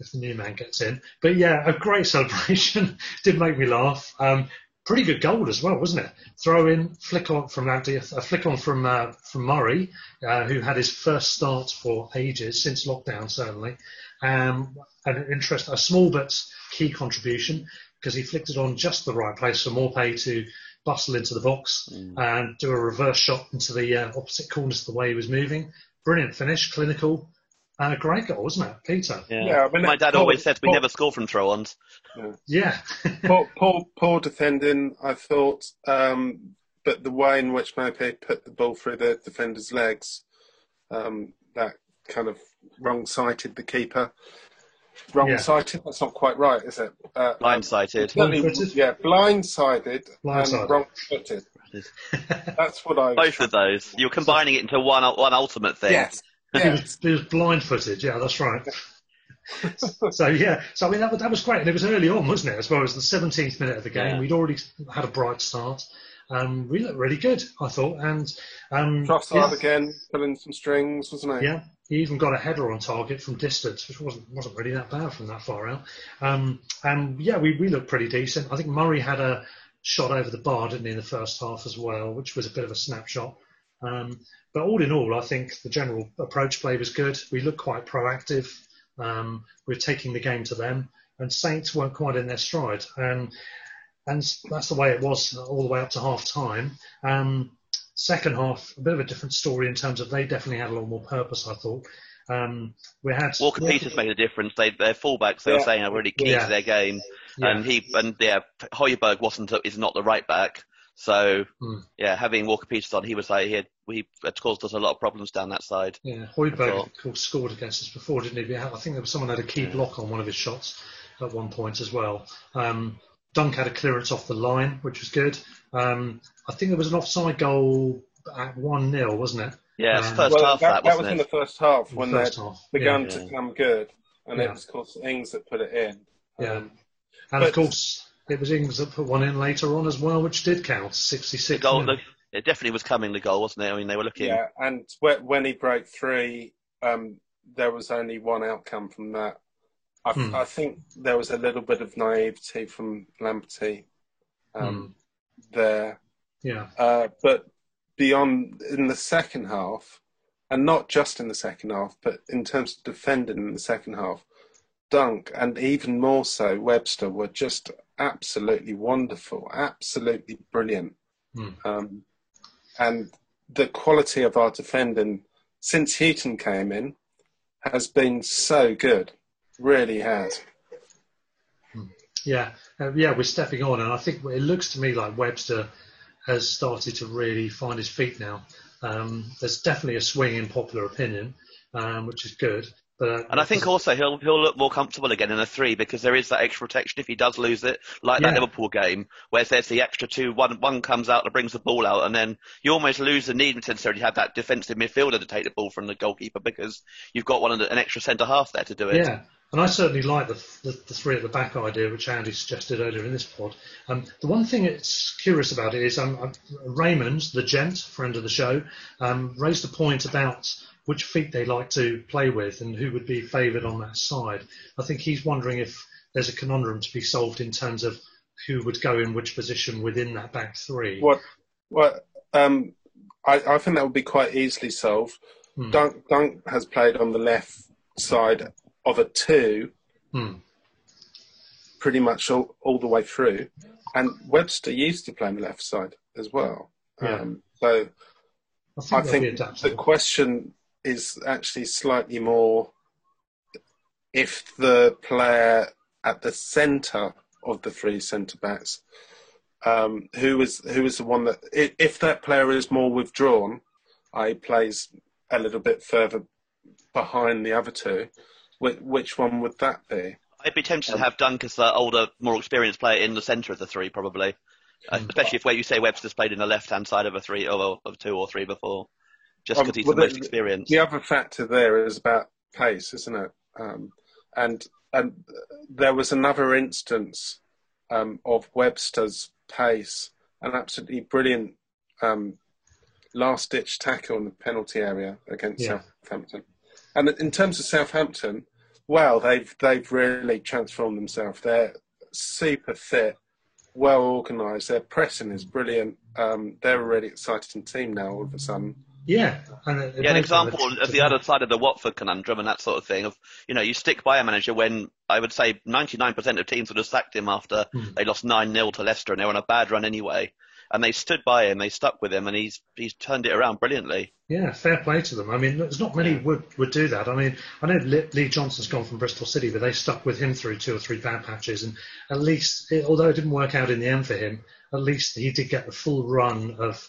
if the new man gets in. But yeah, a great celebration. did make me laugh. Um, pretty good goal as well, wasn't it? Throw in, flick on from Andy, a flick on from uh, from Murray, uh, who had his first start for ages since lockdown, certainly. Um, an interest, a small but key contribution because he flicked it on just the right place for Maupay to bustle into the box and do a reverse shot into the uh, opposite corner to the way he was moving. Brilliant finish, clinical. Uh, great goal, wasn't it, Peter? Yeah, I mean, My dad Paul- always said we Paul- never score from throw-ons. Yeah. poor, poor, poor defending, I thought, um, but the way in which Mope put the ball through the defender's legs, um, that kind of wrong-sighted the keeper. Wrong-sighted? That's not quite right, is it? Uh, Blindsighted. certainly- Blindfooted? Yeah, blindsided, Blindsided. and wrong-footed. That's what I. Both of those. You're combining it into one one ultimate thing. Yes. He Yes. was, he was blind-footed. Yeah, that's right. so yeah, so I mean that, was- that was great, and it was early on, wasn't it? As well as the 17th minute of the game, Yeah. we'd already had a bright start. Um, we looked really good, I thought, and um, yeah, again, pulling some strings, wasn't he? yeah, he even got a header on target from distance, which wasn't wasn't really that bad from that far out. Um, and yeah, we we looked pretty decent. I think Murray had a shot over the bar, didn't he, in the first half as well, which was a bit of a snapshot. Um, but all in all, I think the general approach play was good. We looked quite proactive. Um, we we're taking the game to them, and Saints weren't quite in their stride, and and that's the way it was all the way up to half time. Um, second half, a bit of a different story in terms of they definitely had a lot more purpose. I thought. Um, we had Walker Peters made a difference. They, their fullbacks, they were saying, are really key Yeah. to their game. Yeah. and he and yeah, Højbjerg wasn't is not the right back. So Hmm. yeah, having Walker Peters on, he was like he had he had caused us a lot of problems down that side. Yeah, I Højbjerg of course, scored against us before, didn't he? I think there was someone had a key block on one of his shots at one point as well. Um, Dunk had a clearance off the line, which was good. Um, I think there was an offside goal at 1 0, wasn't it? Yeah, it's Um, first well, half that, that, that wasn't was it? in the first half In when the they first half, begun yeah. to come good, and Yeah. it was, of course, Ings that put it in. Yeah. Um, And of course, it was Ings that put one in later on as well, which did count. 66. the 66 goal, the, it definitely was coming. The goal, wasn't it? I mean, they were looking. Yeah, and when he broke three, um, there was only one outcome from that. I, Hmm. I think there was a little bit of naivety from Lamptey um, there. Yeah. Uh, but beyond in the second half, and not just in the second half, but in terms of defending in the second half, Dunk and even more so Webster were just absolutely wonderful, absolutely brilliant. Hmm. Um, and the quality of our defending since Heaton came in has been so good, really has. Yeah, uh, yeah, we're stepping on, and I think it looks to me like Webster has started to really find his feet now. Um, there's definitely a swing in popular opinion, um, which is good. But uh, And I think also he'll he'll look more comfortable again in a three because there is that extra protection if he does lose it, like that Liverpool game where there's the extra two, one one comes out and brings the ball out, and then you almost lose the need to necessarily have that defensive midfielder to take the ball from the goalkeeper because you've got one an extra centre half there to do it. Yeah, and I certainly like the, the, the three at the back idea, which Andy suggested earlier in this pod. Um, the one thing that's curious about it is um, um, Raymond, the gent, friend of the show, um, raised a point about which feet they like to play with and who would be favoured on that side. I think he's wondering if there's a conundrum to be solved in terms of who would go in which position within that back three. What? What? Um, I, I think that would be quite easily solved. Hmm. Dunk, Dunk has played on the left side of a two, Hmm. pretty much all, all the way through, and Webster used to play on the left side as well. Yeah. Um, so I think I think the question is actually slightly more if the player at the centre of the three centre backs, um, who is who is the one that if that player is more withdrawn, I plays a little bit further behind the other two, which, which one would that be? I'd be tempted Um, to have Dunk as the older, more experienced player in the centre of the three, probably. Uh, especially if where you say Webster's played in the left-hand side of a three or of two or three before, just Um, he's well, the most the- experienced. The other factor there is about pace, isn't it? Um, and and there was another instance um, of Webster's pace, an absolutely brilliant um, last-ditch tackle in the penalty area against Yeah. Southampton. And in terms of Southampton, well, they've they've really transformed themselves. They're super fit, well organised. Their pressing is brilliant. Um, they're a really exciting team now. All of a sudden. Yeah, and it- it Yeah, an example of the other side of the Watford conundrum and that sort of thing. Of you know, you stick by a manager when I would say 99% of teams would have sacked him after Hmm. they lost nine 0 to Leicester and they were on a bad run anyway. And they stood by him, they stuck with him, and he's he's turned it around brilliantly. Yeah, fair play to them. I mean, there's not many would would do that. I mean, I know Lee Lee Johnson's gone from Bristol City, but they stuck with him through two or three bad patches, and at least, it, although it didn't work out in the end for him, at least he did get the full run of.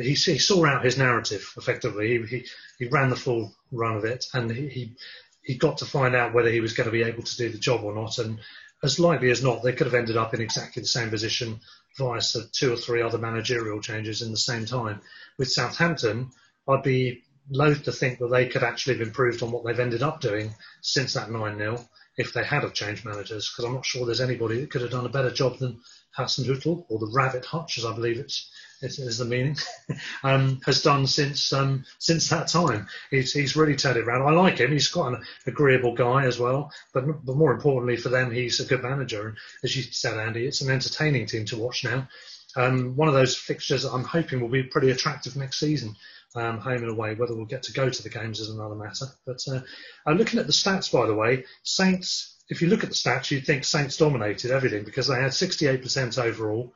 He, he saw out his narrative effectively. He, he he ran the full run of it, and he, he got to find out whether he was going to be able to do the job or not. And as likely as not, they could have ended up in exactly the same position via two or three other managerial changes in the same time. With Southampton, I'd be loath to think that they could actually have improved on what they've ended up doing since that 9 0 if they had have changed managers, because I'm not sure there's anybody that could have done a better job than Hasenhüttl, or the Rabbit Hutch, as I believe it's, it is the meaning, um, has done since um, since that time. He's, he's really turned it around. I like him. He's quite an agreeable guy as well. But, but more importantly for them, he's a good manager. And as you said, Andy, it's an entertaining team to watch now. Um, one of those fixtures that I'm hoping will be pretty attractive next season, um, home and away. Whether we'll get to go to the games is another matter. But uh, uh, looking at the stats, by the way, Saints. If you look at the stats, you'd think Saints dominated everything because they had 68% overall,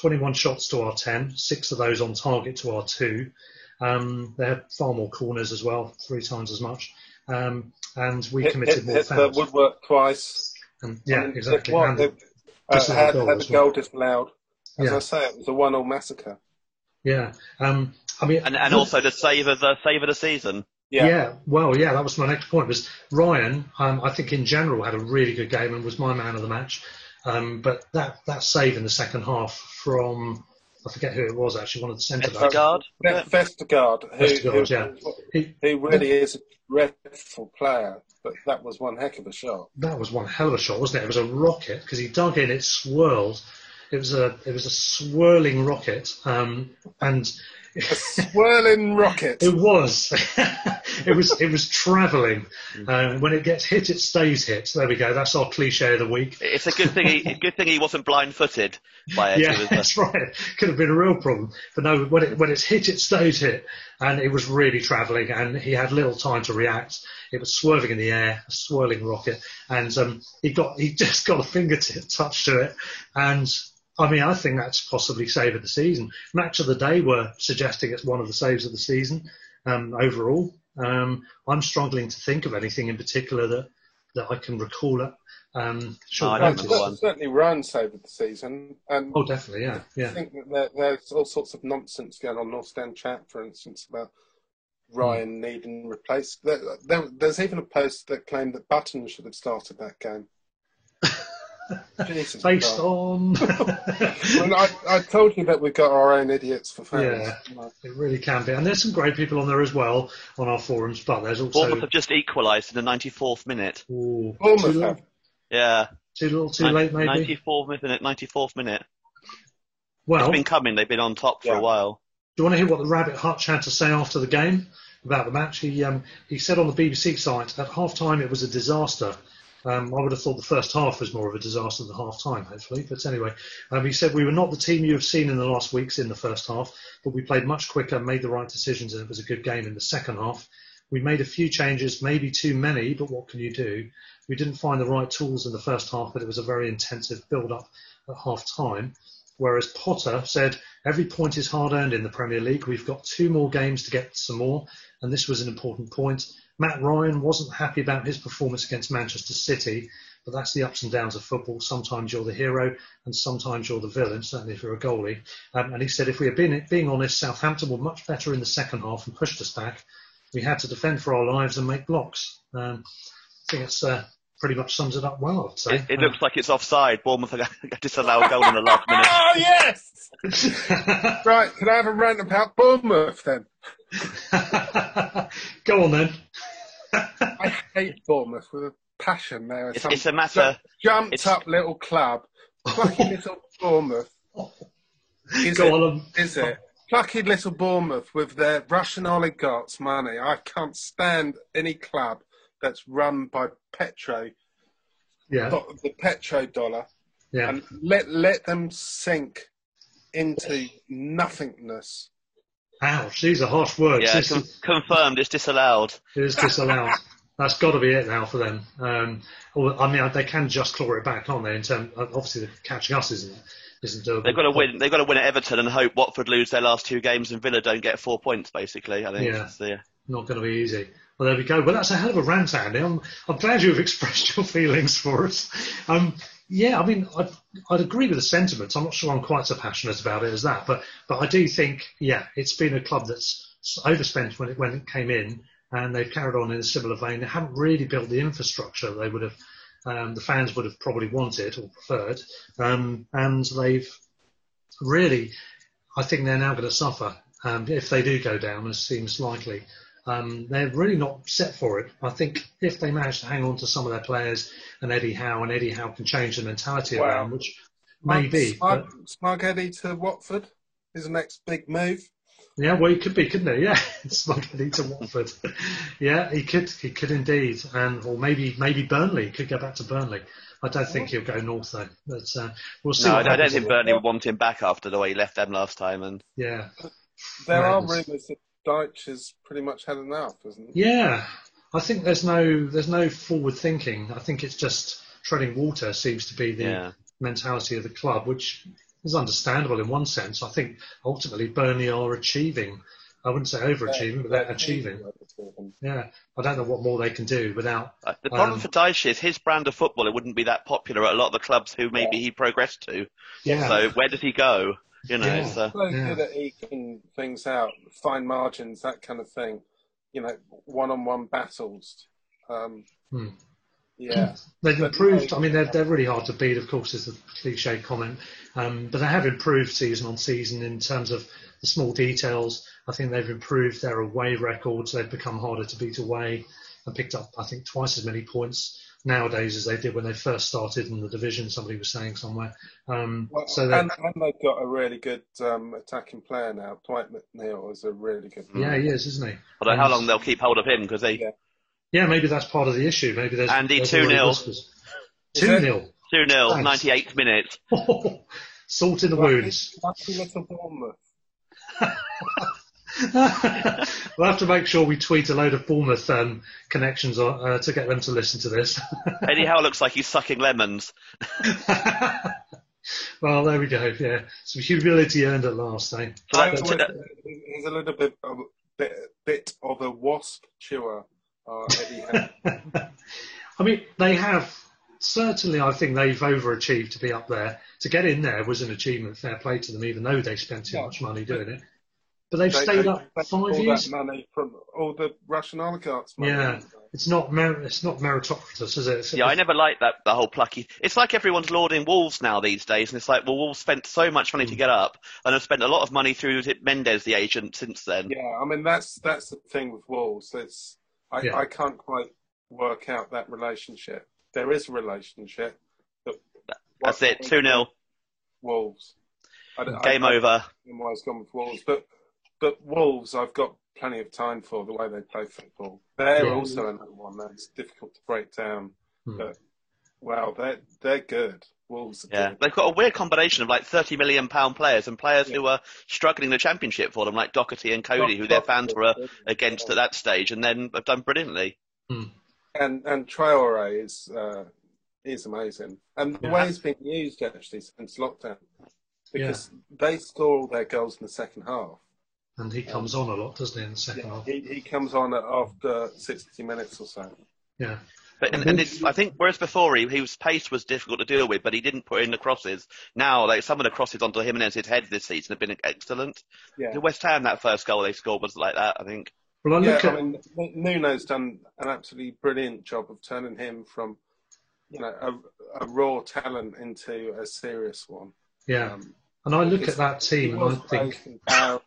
21 shots to our 10, six of those on target to our two. Um, they had far more corners as well, three times as much. Um, and we Hit, committed hit, more hit the woodwork twice. And, yeah, I mean, exactly. What, And- they, Uh, had, goal had as the well. goal disallowed. As Yeah. I say, it was a one-all massacre. Yeah. Um, I mean, And, and also the save of the save of the season. Yeah. yeah. well, yeah, that was my next point. Was Ryan? Um, I think in general had a really good game and was my man of the match. Um, but that that save in the second half from I forget who it was actually, one of the centre backs. Vestergaard? Ve- Vestergaard, who, Vestergaard, who, yeah. He- who really is a dreadful player, but that was one heck of a shot. That was one hell of a shot, wasn't it? It was a rocket because he dug in, it swirled. It was a it was a swirling rocket, um, and A swirling rocket. It was. it was. It was travelling. Uh, when it gets hit, it stays hit. There we go. That's our cliche of the week. It's a good thing. He, it's a good thing he wasn't blind-footed by it. Yeah, It was a- that's right. Could have been a real problem. But no, when it when it's hit, it stays hit, and it was really travelling, and he had little time to react. It was swerving in the air, a swirling rocket, and um, he got he just got a fingertip touch to it, and I mean I think that's possibly save of the season. Match of the day were suggesting it's one of the saves of the season um, overall. Um, I'm struggling to think of anything in particular that that I can recall it. Um, short No, I don't notice. Certainly Ryan saved the season. And Oh, definitely, yeah, I think that there, there's all sorts of nonsense going on North Stand chat, for instance, about Ryan needing replaced. There, there, there's even a post that claimed that Button should have started that game. Jesus Based Christ. on. Well, I, I told you that we've got our own idiots for fans. Yeah, it really can be. And there's some great people on there as well on our forums, but there's also Bournemouth have just equalised in the 94th minute. Ooh, Bournemouth too, have. late, Yeah. too little, too Nin- late, maybe. 94th minute. 94th minute. Well, It's been coming. They've been on top for Yeah. a while. do you want to hear what the Rabbit Hutch had to say after the game about the match? He um, he said on the BBC site at half time it was a disaster. Um, I would have thought the first half was more of a disaster than half time, hopefully. But anyway, um, he said we were not the team you have seen in the last weeks in the first half, but we played much quicker, made the right decisions, and it was a good game in the second half. We made a few changes, maybe too many, but what can you do? We didn't find the right tools in the first half, but it was a very intensive build up at half time. Whereas Potter said every point is hard earned in the Premier League. We've got two more games to get some more, and this was an important point. Matt Ryan wasn't happy about his performance against Manchester City, but that's the ups and downs of football. Sometimes you're the hero, and sometimes you're the villain. Certainly if you're a goalie. Um, and he said if we had been being honest, Southampton were much better in the second half and pushed us back. We had to defend for our lives and make blocks. Um, I think it's uh, pretty much sums it up well. I'd say. It, it Um, looks like it's offside. Bournemouth are going to disallow a goal in the last minute. Oh, yes! right, can I have a rant about Bournemouth then? Go on then. I hate Bournemouth with a passion. There, It's, it's a matter. jumped it's- up little club, plucky little Bournemouth. Is Go it? on. um, Is it? Plucky little Bournemouth with their Russian oligarchs' money. I can't stand any club that's run by petro, Yeah, the petrodollar, yeah. and let let them sink into nothingness. Ouch, these are harsh words. Yeah, con- is- confirmed. It's disallowed. it is disallowed. That's got to be it now for them. Um, or, I mean, they can just claw it back, can't they? In terms, obviously, catching us isn't isn't doable. They've got to win. They've got to win at Everton and hope Watford lose their last two games and Villa don't get four points. Basically, I think. Yeah. That's the- Not going to be easy. Well, there we go. Well, that's a hell of a rant, Andy. I'm, I'm glad you've expressed your feelings for us. Um, yeah, I mean, I'd, I'd agree with the sentiments. I'm not sure I'm quite so passionate about it as that, but but I do think, yeah, it's been a club that's overspent when it when it came in, and they've carried on in a similar vein. They haven't really built the infrastructure they would have, um, the fans would have probably wanted or preferred, um, and they've really, I think they're now going to suffer um, if they do go down, as seems likely. Um, they're really not set for it. I think if they manage to hang on to some of their players and Eddie Howe, and Eddie Howe can change the mentality Wow. around, which may be. Smug, but- Smug Eddie to Watford. is the next big move. Yeah, well, he could be, couldn't he? Yeah, Smug Eddie to Watford. yeah, he could, he could indeed, and or maybe maybe Burnley he could go back to Burnley. I don't think he'll go north though, but uh, we'll see. No, I don't, I don't think Burnley would want him back after the way he left them last time. And Yeah, There are rumours that Dyche has pretty much had enough, isn't he? Yeah, I think there's no there's no forward thinking. I think it's just treading water seems to be the Yeah. mentality of the club, which is understandable in one sense. I think ultimately Burnley are achieving I wouldn't say overachieving, but they're achieving. Yeah, I don't know what more they can do without. Uh, The problem Um, for Dyche is his brand of football. It wouldn't be that popular at a lot of the clubs who maybe he progressed to. Yeah. So where does he go? You know, Yeah. uh, So Yeah. good at eking things out, fine margins, that kind of thing. You know, one-on-one battles. Um, Hmm. yeah, They've But improved. no- I mean, they're, they're really hard to beat, of course, is the cliche comment. Um, but they have improved season on season in terms of the small details. I think they've improved their away records. They've become harder to beat away and picked up, I think, twice as many points nowadays as they did when they first started in the division. Somebody was saying somewhere. Um, Well, so they- and, and they've got a really good um, attacking player now. Dwight McNeil is a really good. Player. yeah, he is, isn't he? I don't know how long they'll keep hold of him because they Yeah. Yeah, maybe that's part of the issue. Maybe there's Andy, there's 2-0. already whispers. Is Two it? 0 two 0 Thanks. 98th minute. Salt in the Lucky- wounds. Lucky little Bournemouth. we'll have to make sure we tweet a load of Bournemouth um, connections on, uh, to get them to listen to this. Eddie Howe looks like he's sucking lemons. well, there we go. Yeah, some humility earned at last, eh? So I that, always- that- he's a little bit of a bit, bit of a wasp chewer. Uh, Eddie Howe. I mean, they have certainly. I think they've overachieved to be up there. To get in there was an achievement. Fair play to them, even though they spent too Yeah. much money doing it. But they've They- stayed they up spent five all years. that money from all the Russian oligarchs. Money. Yeah, it's not mer- it's not meritocratic, is it? It's- yeah, I never liked that the whole plucky. It's like everyone's lauding Wolves now these days, and it's like, well, Wolves spent so much Hmm. money to get up, and have spent a lot of money through is it Mendes, the agent, since then. Yeah, I mean that's that's the thing with Wolves. It's I, Yeah. I can't quite work out that relationship. There is a relationship. But That's it, two 0 Wolves. I, don't- game I, I over. know why it's gone with Wolves, but but Wolves, I've got plenty of time for the way they play football. They're Yeah. also another one that's difficult to break down. Hmm. But wow, they're they're good. Wolves. Are Yeah, good. they've got a weird combination of like thirty million pound players and players who are struggling in the championship for them, like Doherty and Coady, who their fans were against at that stage, and then have done brilliantly. and and Traore is uh, is amazing, and the Yeah. way he's been used actually since lockdown, because they score all their goals in the second half. And he comes on a lot, doesn't he, in the second half? He, he comes on after sixty minutes or so. Yeah. But and, and it's, I think whereas before he, his pace was difficult to deal with, but he didn't put in the crosses. Now, like some of the crosses onto him and his head this season have been excellent. Yeah. The West Ham that first goal they scored was like that, I think. Well, I Yeah, look I mean, Nuno's done an absolutely brilliant job of turning him from, you know, a, a raw talent into a serious one. yeah, Um, and I look at that team and I think power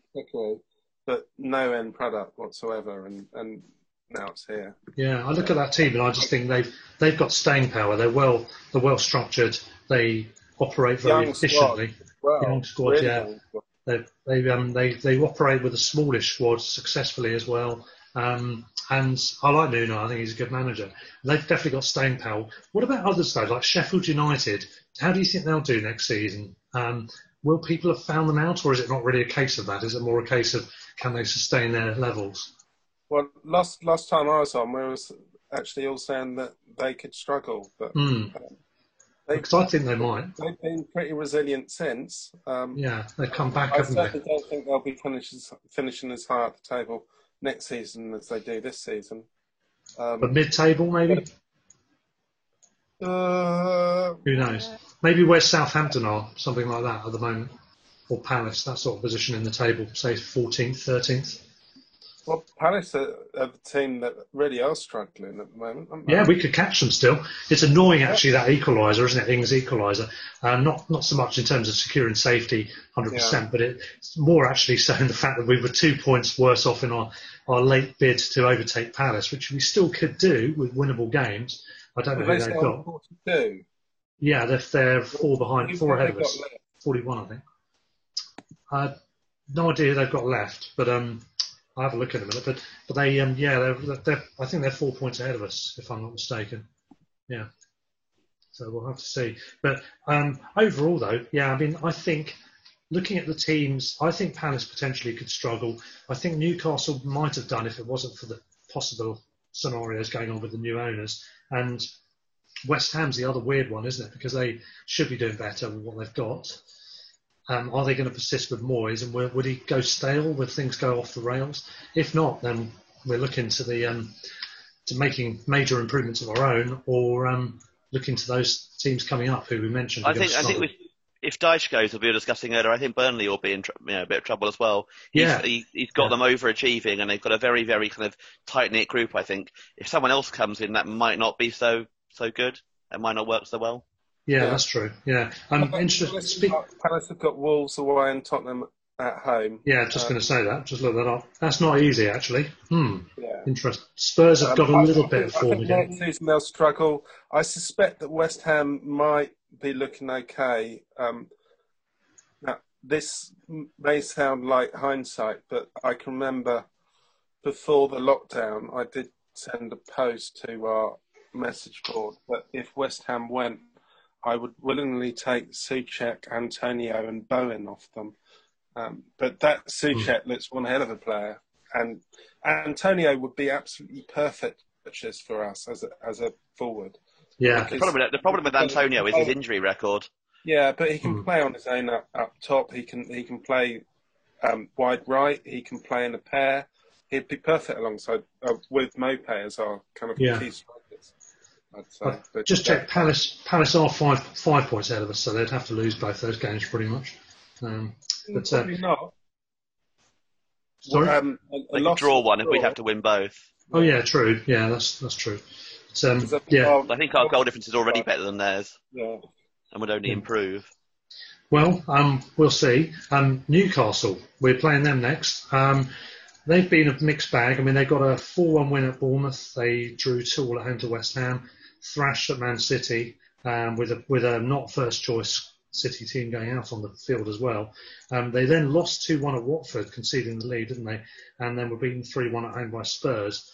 but no end product whatsoever, and, and now it's here. Yeah, I look at that team and I just think they've they've got staying power. They're well they're well structured. They operate very Young efficiently. as well. Young squad, Really yeah. young squad. They they um they they operate with a smallish squad successfully as well. Um, and I like Nuno. I think he's a good manager. They've definitely got staying power. What about others though, like Sheffield United? How do you think they'll do next season? Um, will people have found them out, or is it not really a case of that? Is it more a case of can they sustain their levels? Well, last last time I was on, we was actually all saying that they could struggle, but Hmm. they, Because I think they might. they've been pretty resilient since. Um, Yeah, they've come back, I haven't they? certainly don't think they'll be finishing finishing as high at the table next season as they do this season. But Um, mid-table, maybe. uh, Who knows? Maybe where Southampton are, something like that at the moment, or Palace, that sort of position in the table, say 14th, 13th. well, Palace are, are the team that really are struggling at the moment. Yeah, we could catch them still. It's annoying actually that equaliser, isn't it? Ings equaliser. Um, not not so much in terms of securing safety, 100%, Yeah. but it's more actually saying the fact that we were two points worse off in our, our late bid to overtake Palace, which we still could do with winnable games. I don't know who they they've got. 42? Yeah, they're, they're four behind, four ahead of us. left? 41, I think. Uh, no idea who they've got left, but um, I'll have a look in a minute. But but they um, yeah, they're, they're, I think they're four points ahead of us, if I'm not mistaken. Yeah. So we'll have to see. But um, overall, though, yeah, I mean, I think looking at the teams, I think Palace potentially could struggle. I think Newcastle might have done if it wasn't for the possible scenarios going on with the new owners. And West Ham's the other weird one, isn't it? Because they should be doing better with what they've got. Um, are they going to persist with Moyes, and will, would he go stale? Would things go off the rails? If not, then we're looking to the um, to making major improvements of our own, or um, looking to those teams coming up who we mentioned. I think I think if Dyche goes, as we were discussing earlier, I think Burnley will be in you know, a bit of trouble as well. He's, Yeah. he, he's got Yeah. them overachieving, and they've got a very very kind of tight knit group. I think if someone else comes in, that might not be so so good. It might not work so well. yeah, Yeah. that's true. Yeah, I'm interested. Palace Speak, have got- Palace have got Wolves away and Tottenham at home. yeah, just Uh, going to say that. Just look that up. That's not easy, actually. Hmm. Yeah. Interesting. Spurs have got a Um, little I bit think- of form I think again. next season they'll struggle. I suspect that West Ham might be looking okay. Um, now, this may sound like hindsight, but I can remember before the lockdown, I did send a post to our message board that if West Ham went, I would willingly take Souček, Antonio, and Bowen off them. Um, but that Souček looks one hell of a player, and Antonio would be absolutely perfect purchase for us as a, as a forward. Yeah, The problem, the problem with Antonio is his injury record. Yeah, but he can Hmm. play on his own up, up top. He can he can play um, wide right. He can play in a pair. He'd be perfect alongside uh, with Mope as our kind of Yeah. key strikers. I'd say. But But just yeah, check. Palace Palace are five five points ahead of us, so they'd have to lose both those games pretty much. Um, but uh, Probably not. sorry. Um, a- a They draw one if we'd have to win both. oh yeah, true. Yeah, that's that's true. But, um, is yeah. well, I think our goal difference is already better than theirs, Yeah. and would only Hmm. improve. Well, um, we'll see. Um, Newcastle, we're playing them next. Um, they've been a mixed bag. I mean, they got a 4 1 win at Bournemouth. They drew 2 all at home to West Ham, thrashed at Man City um, with, a, with a not first choice City team going out on the field as well. Um, they then lost 2 1 at Watford, conceding the lead, didn't they? And then were beaten 3 1 at home by Spurs.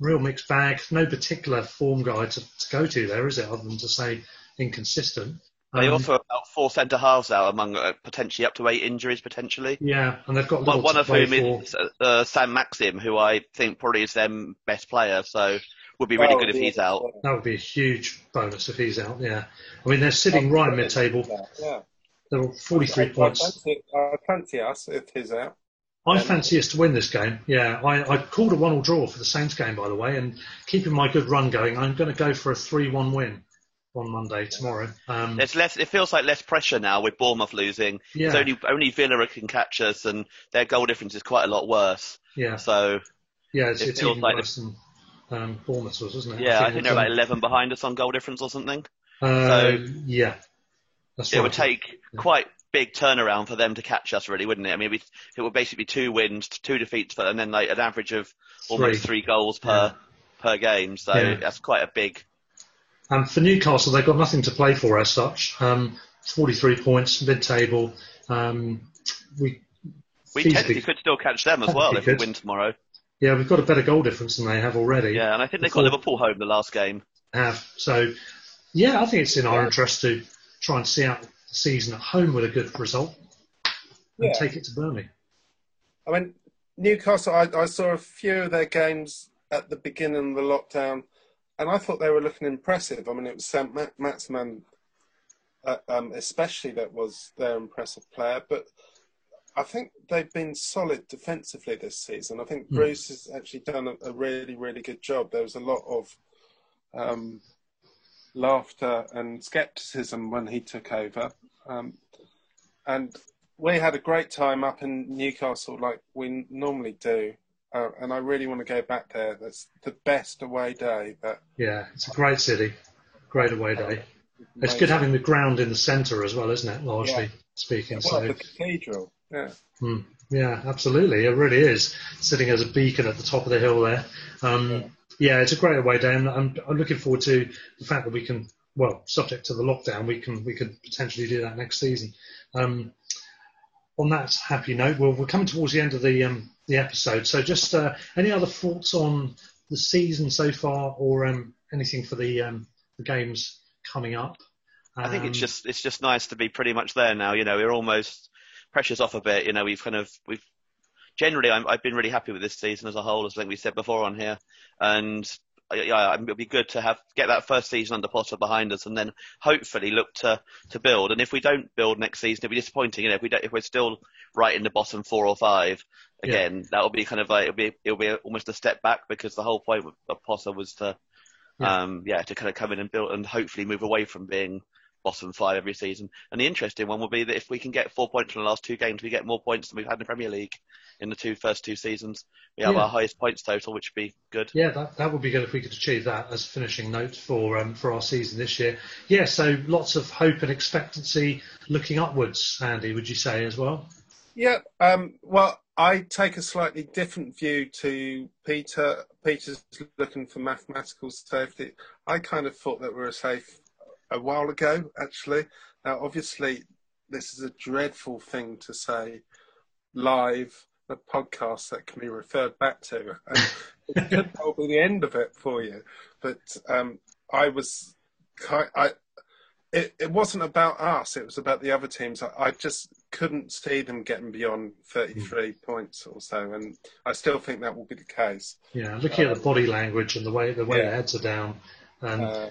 Real mixed bag. No particular form guide to, to go to there, is it, other than to say inconsistent? They Um, also have about four centre halves out among uh, potentially up to eight injuries potentially. Yeah, and they've got One, one of whom for. is uh, Saint-Maximin, who I think probably is their best player. So would be really Well, good if he's out. That would be a huge bonus if he's out. Yeah, I mean they're sitting right mid-table. Yeah. They're 43 I, points. I fancy, I fancy us if he's out. I fancy us to win this game. Yeah, I, I called a one-all draw for the Saints game, by the way, and keeping my good run going, I'm going to go for a three-one win on Monday tomorrow. Um, There's less. It feels like less pressure now with Bournemouth losing. Yeah. It's only only Villa can catch us, and their goal difference is quite a lot worse. yeah, So yeah, it's, it it's feels even like worse than um, Bournemouth was, wasn't it? yeah, I think it's, they're about um, 11 behind us on goal difference or something. Uh, so- yeah, that's It right. would take quite big turnaround for them to catch us, really, wouldn't it? I mean, we- it would basically be two wins, two defeats, and then like an average of almost Three. three goals per per game. So Yeah. that's quite a big. And for Newcastle, they've got nothing to play for as such. Um, 43 points, mid-table. Um, we We technically could still catch them as well if we win tomorrow. Yeah, we've got a better goal difference than they have already. Yeah, and I think they've got Liverpool home the last game. Have so, yeah, I think it's in our interest to try and see out the season at home with a good result and Yeah. take it to Burnley. I mean, Newcastle, I, I saw a few of their games at the beginning of the lockdown, and I thought they were looking impressive. I mean, it was Sam Ma- Maximin, uh, um, especially, that was their impressive player. But I think they've been solid defensively this season. I think Hmm. Bruce has actually done a, a really, really good job. There was a lot of um, laughter and scepticism when he took over. Um, and we had a great time up in Newcastle, like we normally do. Uh, and I really want to go back there. That's the best away day. That Yeah, it's a great city, great away day. It's good having the ground in the centre as well, isn't it? Largely Yeah. speaking. well, So the cathedral. Yeah, Hmm. Yeah, absolutely. It really is sitting as a beacon at the top of the hill there. Um, yeah. it's a great away day, and I'm, I'm looking forward to the fact that we can, well, subject to the lockdown, we can we could potentially do that next season. Um, on that happy note, well, we're coming towards the end of the um, the episode. So, just uh, any other thoughts on the season so far, or um, anything for the um, the games coming up? I think it's Um, just it's just nice to be pretty much there now. You know, we're almost pressures off a bit. You know, we've kind of we've generally I'm, I've been really happy with this season as a whole, as I think we said before on here, and yeah, it would be good to have get that first season under Potter behind us, and then hopefully look to to build. And if we don't build next season, it'll be disappointing. You know, if we don't, if we're still right in the bottom four or five again, yeah. that will be kind of like it'll be it'll be almost a step back because the whole point of Potter was to, yeah. um, yeah, to kind of come in and build and hopefully move away from being bottom five every season. And the interesting one will be that if we can get four points from the last two games, we get more points than we've had in the Premier League in the two first two seasons. We have yeah. our highest points total, which would be good. Yeah, that, that would be good if we could achieve that as finishing note for um, for our season this year. Yeah, so lots of hope and expectancy looking upwards. Andy, would you say as well? Yeah. Um, well, I take a slightly different view to Peter. Peter's looking for mathematical safety. I kind of thought that we were safe a while ago, actually. Now, obviously, this is a dreadful thing to say live, a podcast that can be referred back to. it could probably be the end of it for you. But um, I was, I, it, it wasn't about us, it was about the other teams. I, I just couldn't see them getting beyond 33 mm. points or so, and I still think that will be the case. Yeah, looking um, at the body language and the way the way yeah. their heads are down, and uh,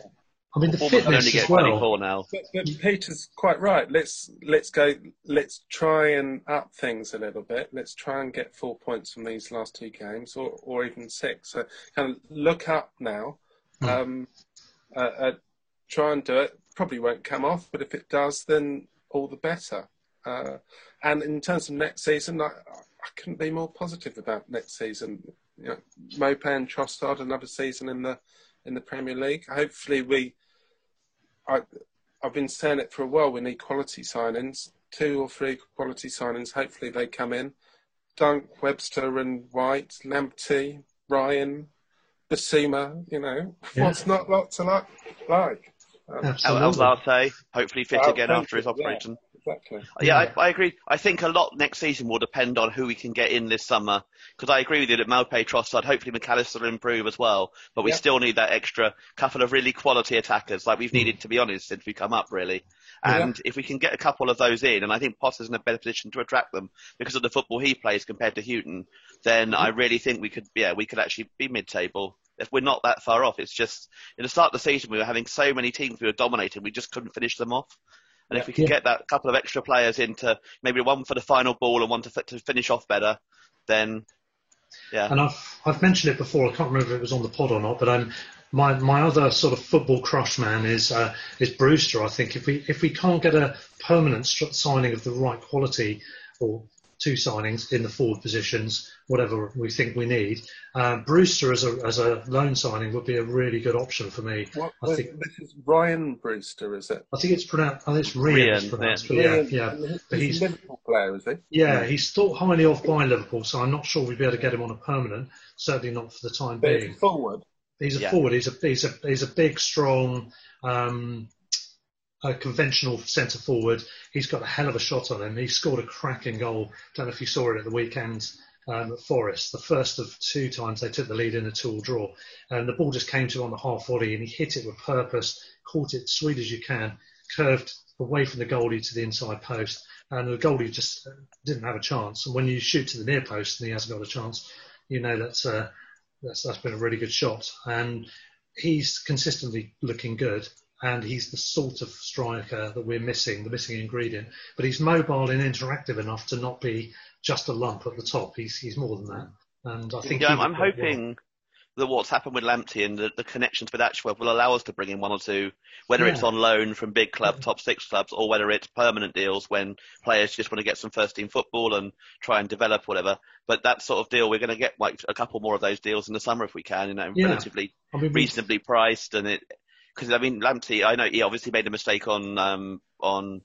I mean, the fitness as well. now. But, but, Peter's quite right. Let's let's go. Let's try and up things a little bit. Let's try and get four points from these last two games, or or even six. So kind of look up now. Hmm. Um, uh, uh, try and do it. Probably won't come off, but if it does, then all the better. Uh, and in terms of next season, I, I couldn't be more positive about next season. You know, Maupay and Trossard, another season in the in the Premier League. Hopefully, we. I, I've been saying it for a while. We need quality signings, two or three quality signings. Hopefully, they come in. Dunk, Webster, and White, Lamptey, Ryan, Bissouma. You know, yeah. what's not lot to like? Like. Um, I'll say, hopefully fit again after his operation. Yeah exactly. Yeah, yeah. I, I, agree. I think a lot next season will depend on who we can get in this summer. Because I agree with you that Maupay, Trossard, hopefully Mac Allister will improve as well. But we still need that extra couple of really quality attackers, like we've needed, to be honest, since we come up, really. And yeah. if we can get a couple of those in, and I think Potter's in a better position to attract them because of the football he plays compared to Hughton, then mm-hmm. I really think we could, yeah, we could actually be mid-table if we're not that far off. It's just in the start of the season we were having so many teams we were dominating, we just couldn't finish them off. And yeah. if we can yeah. get that couple of extra players into maybe one for the final ball and one to, to finish off better, then yeah. And I've I've mentioned it before. I can't remember if it was on the pod or not, but um, my my other sort of football crush man is uh, is Brewster. I think if we if we can't get a permanent signing of the right quality or two signings in the forward positions, whatever we think we need. Um, Brewster as a as a loan signing would be a really good option for me. What, I think this is Ryan Brewster, is it? I think it's pronounced. I think it's Ryan. Pronounced, yeah, yeah. yeah. But he's, he's a Liverpool player, is he? Yeah, yeah, he's thought highly of by Liverpool, so I'm not sure we'd be able to get him on a permanent. Certainly not for the time but being. forward. He's a yeah. forward. He's a he's a he's a big, strong. Um, a conventional centre forward. He's got a hell of a shot on him. He scored a cracking goal. Don't know if you saw it at the weekend um, at Forest. The first of two times they took the lead in a two-all draw, and the ball just came to him on the half volley, and he hit it with purpose, caught it sweet as you can, curved away from the goalie to the inside post, and the goalie just didn't have a chance. And when you shoot to the near post and he hasn't got a chance, you know that's uh, that's that's been a really good shot. And he's consistently looking good and he's the sort of striker that we're missing, the missing ingredient. But he's mobile and interactive enough to not be just a lump at the top. He's he's more than that. And I think yeah, I'm, I'm hoping well. that what's happened with Lamptey and the, the, connections with Ashworth will allow us to bring in one or two, whether yeah. it's on loan from big club, yeah. top six clubs, or whether it's permanent deals when players just want to get some first team football and try and develop whatever. But that sort of deal, we're going to get like a couple more of those deals in the summer if we can, you know, relatively I mean, reasonably priced and it because I mean Lamptey, I know he obviously made a mistake on um, on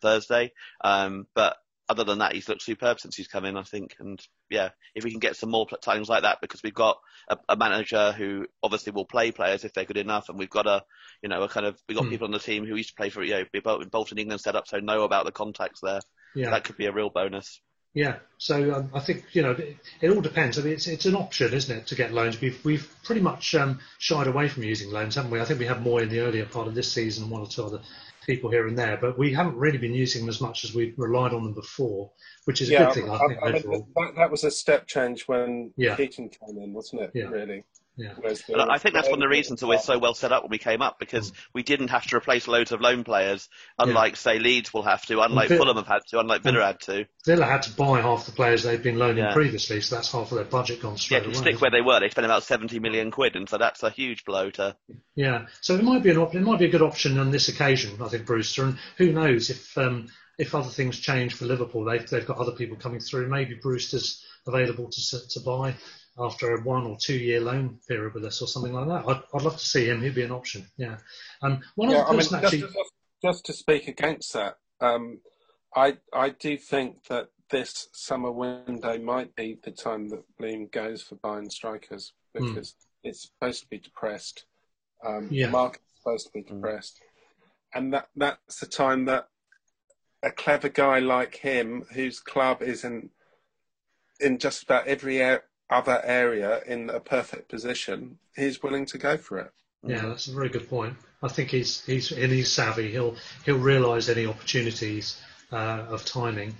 Thursday, um, but other than that, he's looked superb since he's come in, I think. And yeah, if we can get some more times like that, because we've got a, a, manager who obviously will play players if they're good enough, and we've got a, you know, a kind of we've got mm. people on the team who used to play for, you know, Bolton England set up, so know about the contacts there. Yeah. That could be a real bonus. Yeah, so um, I think you know it, it, all depends. I mean, it's it's an option, isn't it, to get loans? We've we've pretty much um, shied away from using loans, haven't we? I think we had more in the earlier part of this season, one or two other people here and there, but we haven't really been using them as much as we relied on them before, which is a yeah, good thing, I, I think. I mean, that, that, was a step change when yeah. Keating came in, wasn't it? Yeah. Really. Yeah. And I think that's one of the reasons that we're so well set up when we came up because we didn't have to replace loads of loan players, unlike say Leeds will have to, unlike Villa- Fulham have had to, unlike Villa had to. Villa had to buy half the players they'd been loaning Yeah. previously, so that's half of their budget gone Yeah, straight to away. stick where they were, they spent about seventy million quid, and so that's a huge blow to. Yeah, so it might be an op- it might be a good option on this occasion. I think Brewster, and who knows if um, if other things change for Liverpool, they've they've got other people coming through. Maybe Brewster's available to to buy after a one or two year loan period with us or something like that. I'd, I'd love to see him. He'd be an option. Yeah. Um, one yeah, other I mean, person just, actually. just, just to speak against that, um, I I do think that this summer window might be the time that Bloom goes for buying strikers Hmm. because it's supposed to be depressed. Um, Yeah. The market's supposed to be depressed, and that that's the time that a clever guy like him, whose club is in in just about every a- other area in a perfect position, he's willing to go for it. Yeah, that's a very good point. I think he's he's and he's savvy. He'll he'll realise any opportunities uh, of timing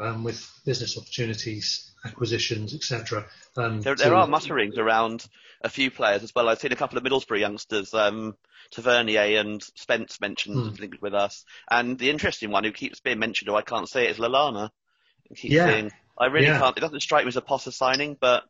um, with business opportunities, acquisitions, etc. Um, There, to- there are mutterings around a few players as well. I've seen a couple of Middlesbrough youngsters, um, Tavernier and Spence mentioned Hmm. linked with us, and the interesting one who keeps being mentioned, though I can't say it, is Lallana. I keep Yeah. seeing- I really Yeah. can't. It doesn't strike me as a Potter signing, but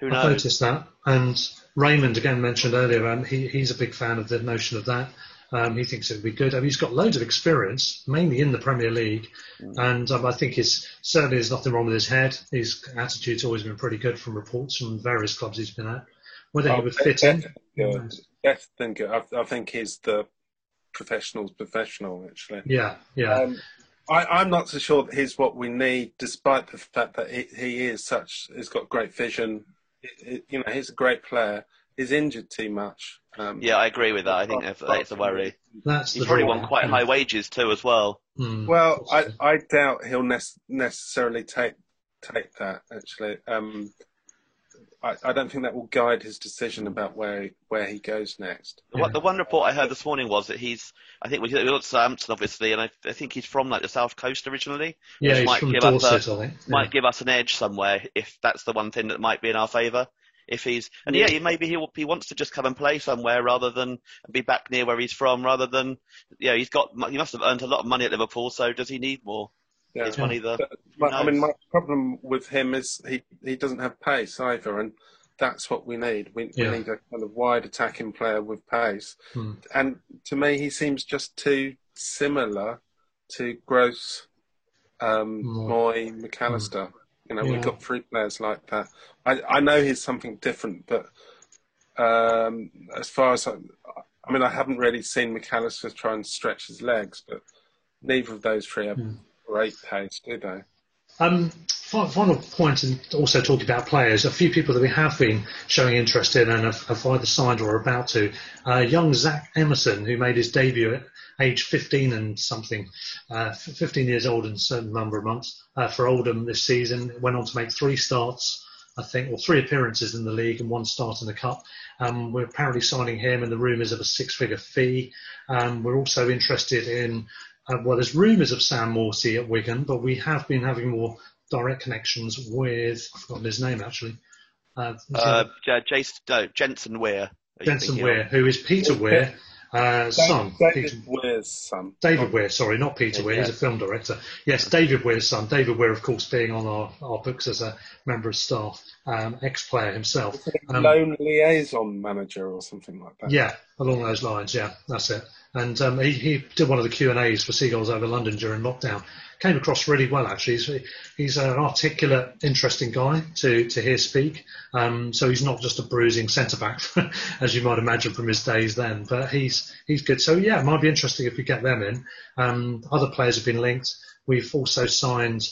who knows? I've noticed that. And Raymond, again mentioned earlier, um, he, he's a big fan of the notion of that. Um, he thinks it would be good. I mean, he's got loads of experience, mainly in the Premier League, and um, I think his certainly there's nothing wrong with his head. His attitude's always been pretty good from reports from various clubs he's been at. Whether he Oh, would fit in, better than good. Better than good. I, I think he's the professional's professional, actually. yeah, yeah, Um, I, I'm not so sure that he's what we need, despite the fact that he, he is such. He's got great vision. It- it- you know, he's a great player. He's injured too much. Um, Yeah, I agree with that. I think that's, that's a worry. that's He's probably won quite high wages too, as well. Mm. Well, I, I doubt he'll nec- necessarily take take that. Actually, um, I, I don't think that will guide his decision about where he, where he goes next. The, one, the one report I heard this morning was that he's, I think we we got Southampton obviously, and I, I think he's from like the south coast originally, yeah, which he's might from give us Dorset, a, I think. Yeah. might give us an edge somewhere if that's the one thing that might be in our favour. If he's and yeah, he- maybe he he wants to just come and play somewhere rather than be back near where he's from, rather than yeah, he's got he must have earned a lot of money at Liverpool, so does he need more? Yeah. Is money the But, I mean, my problem with him is he, he doesn't have pace either, and that's what we need. We, Yeah. we need a kind of wide attacking player with pace. Hmm. And to me, he seems just too similar to Gross, um, Hmm. Mooy, McAllister. You know, Yeah. we've got three players like that. I, I know he's something different, but um, as far as I, I mean, I haven't really seen McAllister try and stretch his legs, but neither of those three have Hmm. Great pace, do they? Um, final point, and also talking about players, a few people that we have been showing interest in and have, have either signed or are about to. Uh, young Zak Emmerson, who made his debut at age 15 and something, uh, 15 years old and a certain number of months uh, for Oldham this season, went on to make three starts. I think, or three appearances in the league and one start in the cup. Um, we're apparently signing him, and the rumours of a six-figure fee. Um, we're also interested in uh, well, there's rumours of Sam Morsy at Wigan, but we have been having more direct connections with, I've forgotten his name actually, uh, uh, J- Jason, no, Jensen Weir. Jensen thinking Weir, of? who is Peter Weir, uh, son. David Peter- Weir's son. David Weir, sorry, not Peter Weir, he's a film director. Yes, David Weir's son. David Weir, of course, being on our, our books as a member of staff, um, ex-player himself. Um, Loan liaison manager or something like that. Yeah, along those lines. Yeah, that's it. And um, he, he did one of the Q and A's for Seagulls over London during lockdown. Came across really well, actually. He's, he's an articulate, interesting guy to, to hear speak. Um, so he's not just a bruising centre back, as you might imagine from his days then. But he's he's good. So yeah, it might be interesting if we get them in. Um, other players have been linked. We've also signed.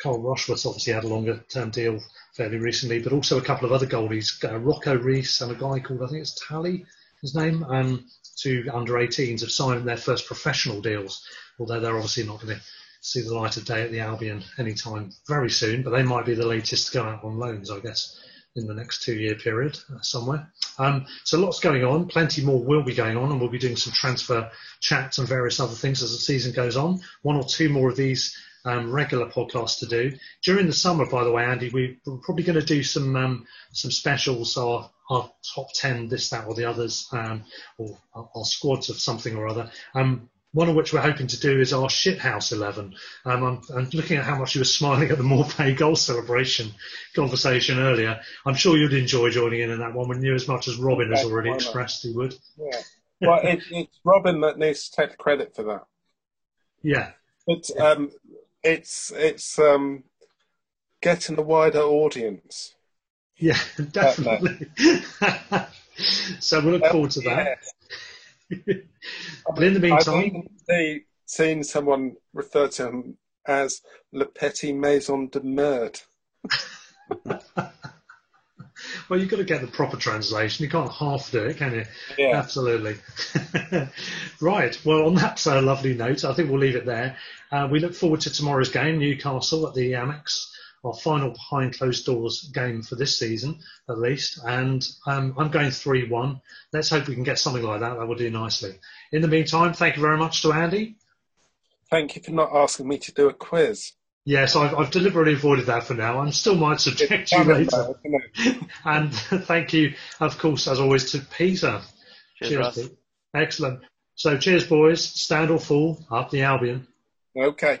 Carl Rushworth obviously had a longer term deal fairly recently, but also a couple of other goalies, uh, Rocco Reese and a guy called I think it's Tally, his name, um, two under 18s have signed their first professional deals, although they're obviously not going to see the light of day at the Albion anytime very soon, but they might be the latest to go out on loans, I guess, in the next two year period uh, somewhere. Um, so lots going on, plenty more will be going on, and we'll be doing some transfer chats and various other things as the season goes on. One or two more of these um, regular podcast to do. During the summer, by the way, Andy, we, we're probably going to do some um, some specials, our, our top 10, this, that, or the others, um, or our, our squads of something or other. Um, one of which we're hoping to do is our shithouse 11. Um, I'm, I'm looking at how much you were smiling at the Maupay goal celebration conversation earlier. I'm sure you'd enjoy joining in on that one, wouldn't you, as much as Robin has already expressed he would. Yeah. Well, it, it's Robin that needs to take the credit for that. Yeah, But um, it's it's um, getting a wider audience. yeah, definitely. so we look forward to that. but in the meantime, I've meantime, even see, seen someone refer to him as Le Petit Maison de Merde. well, you've got to get the proper translation. You can't half do it, can you? Yeah. Absolutely. right. Well, on that uh, lovely note, I think we'll leave it there. Uh, we look forward to tomorrow's game, Newcastle at the Amex, our final behind closed doors game for this season, at least. And um, I'm going 3 1. Let's hope we can get something like that. That will do nicely. In the meantime, thank you very much to Andy. Thank you for not asking me to do a quiz. Yes, I've, I've deliberately avoided that for now. I still might subject you later. though. And thank you, of course, as always, to Peter. Cheers, Russ. Pete. Excellent. So cheers, boys. Stand or fall, up the Albion. Okay.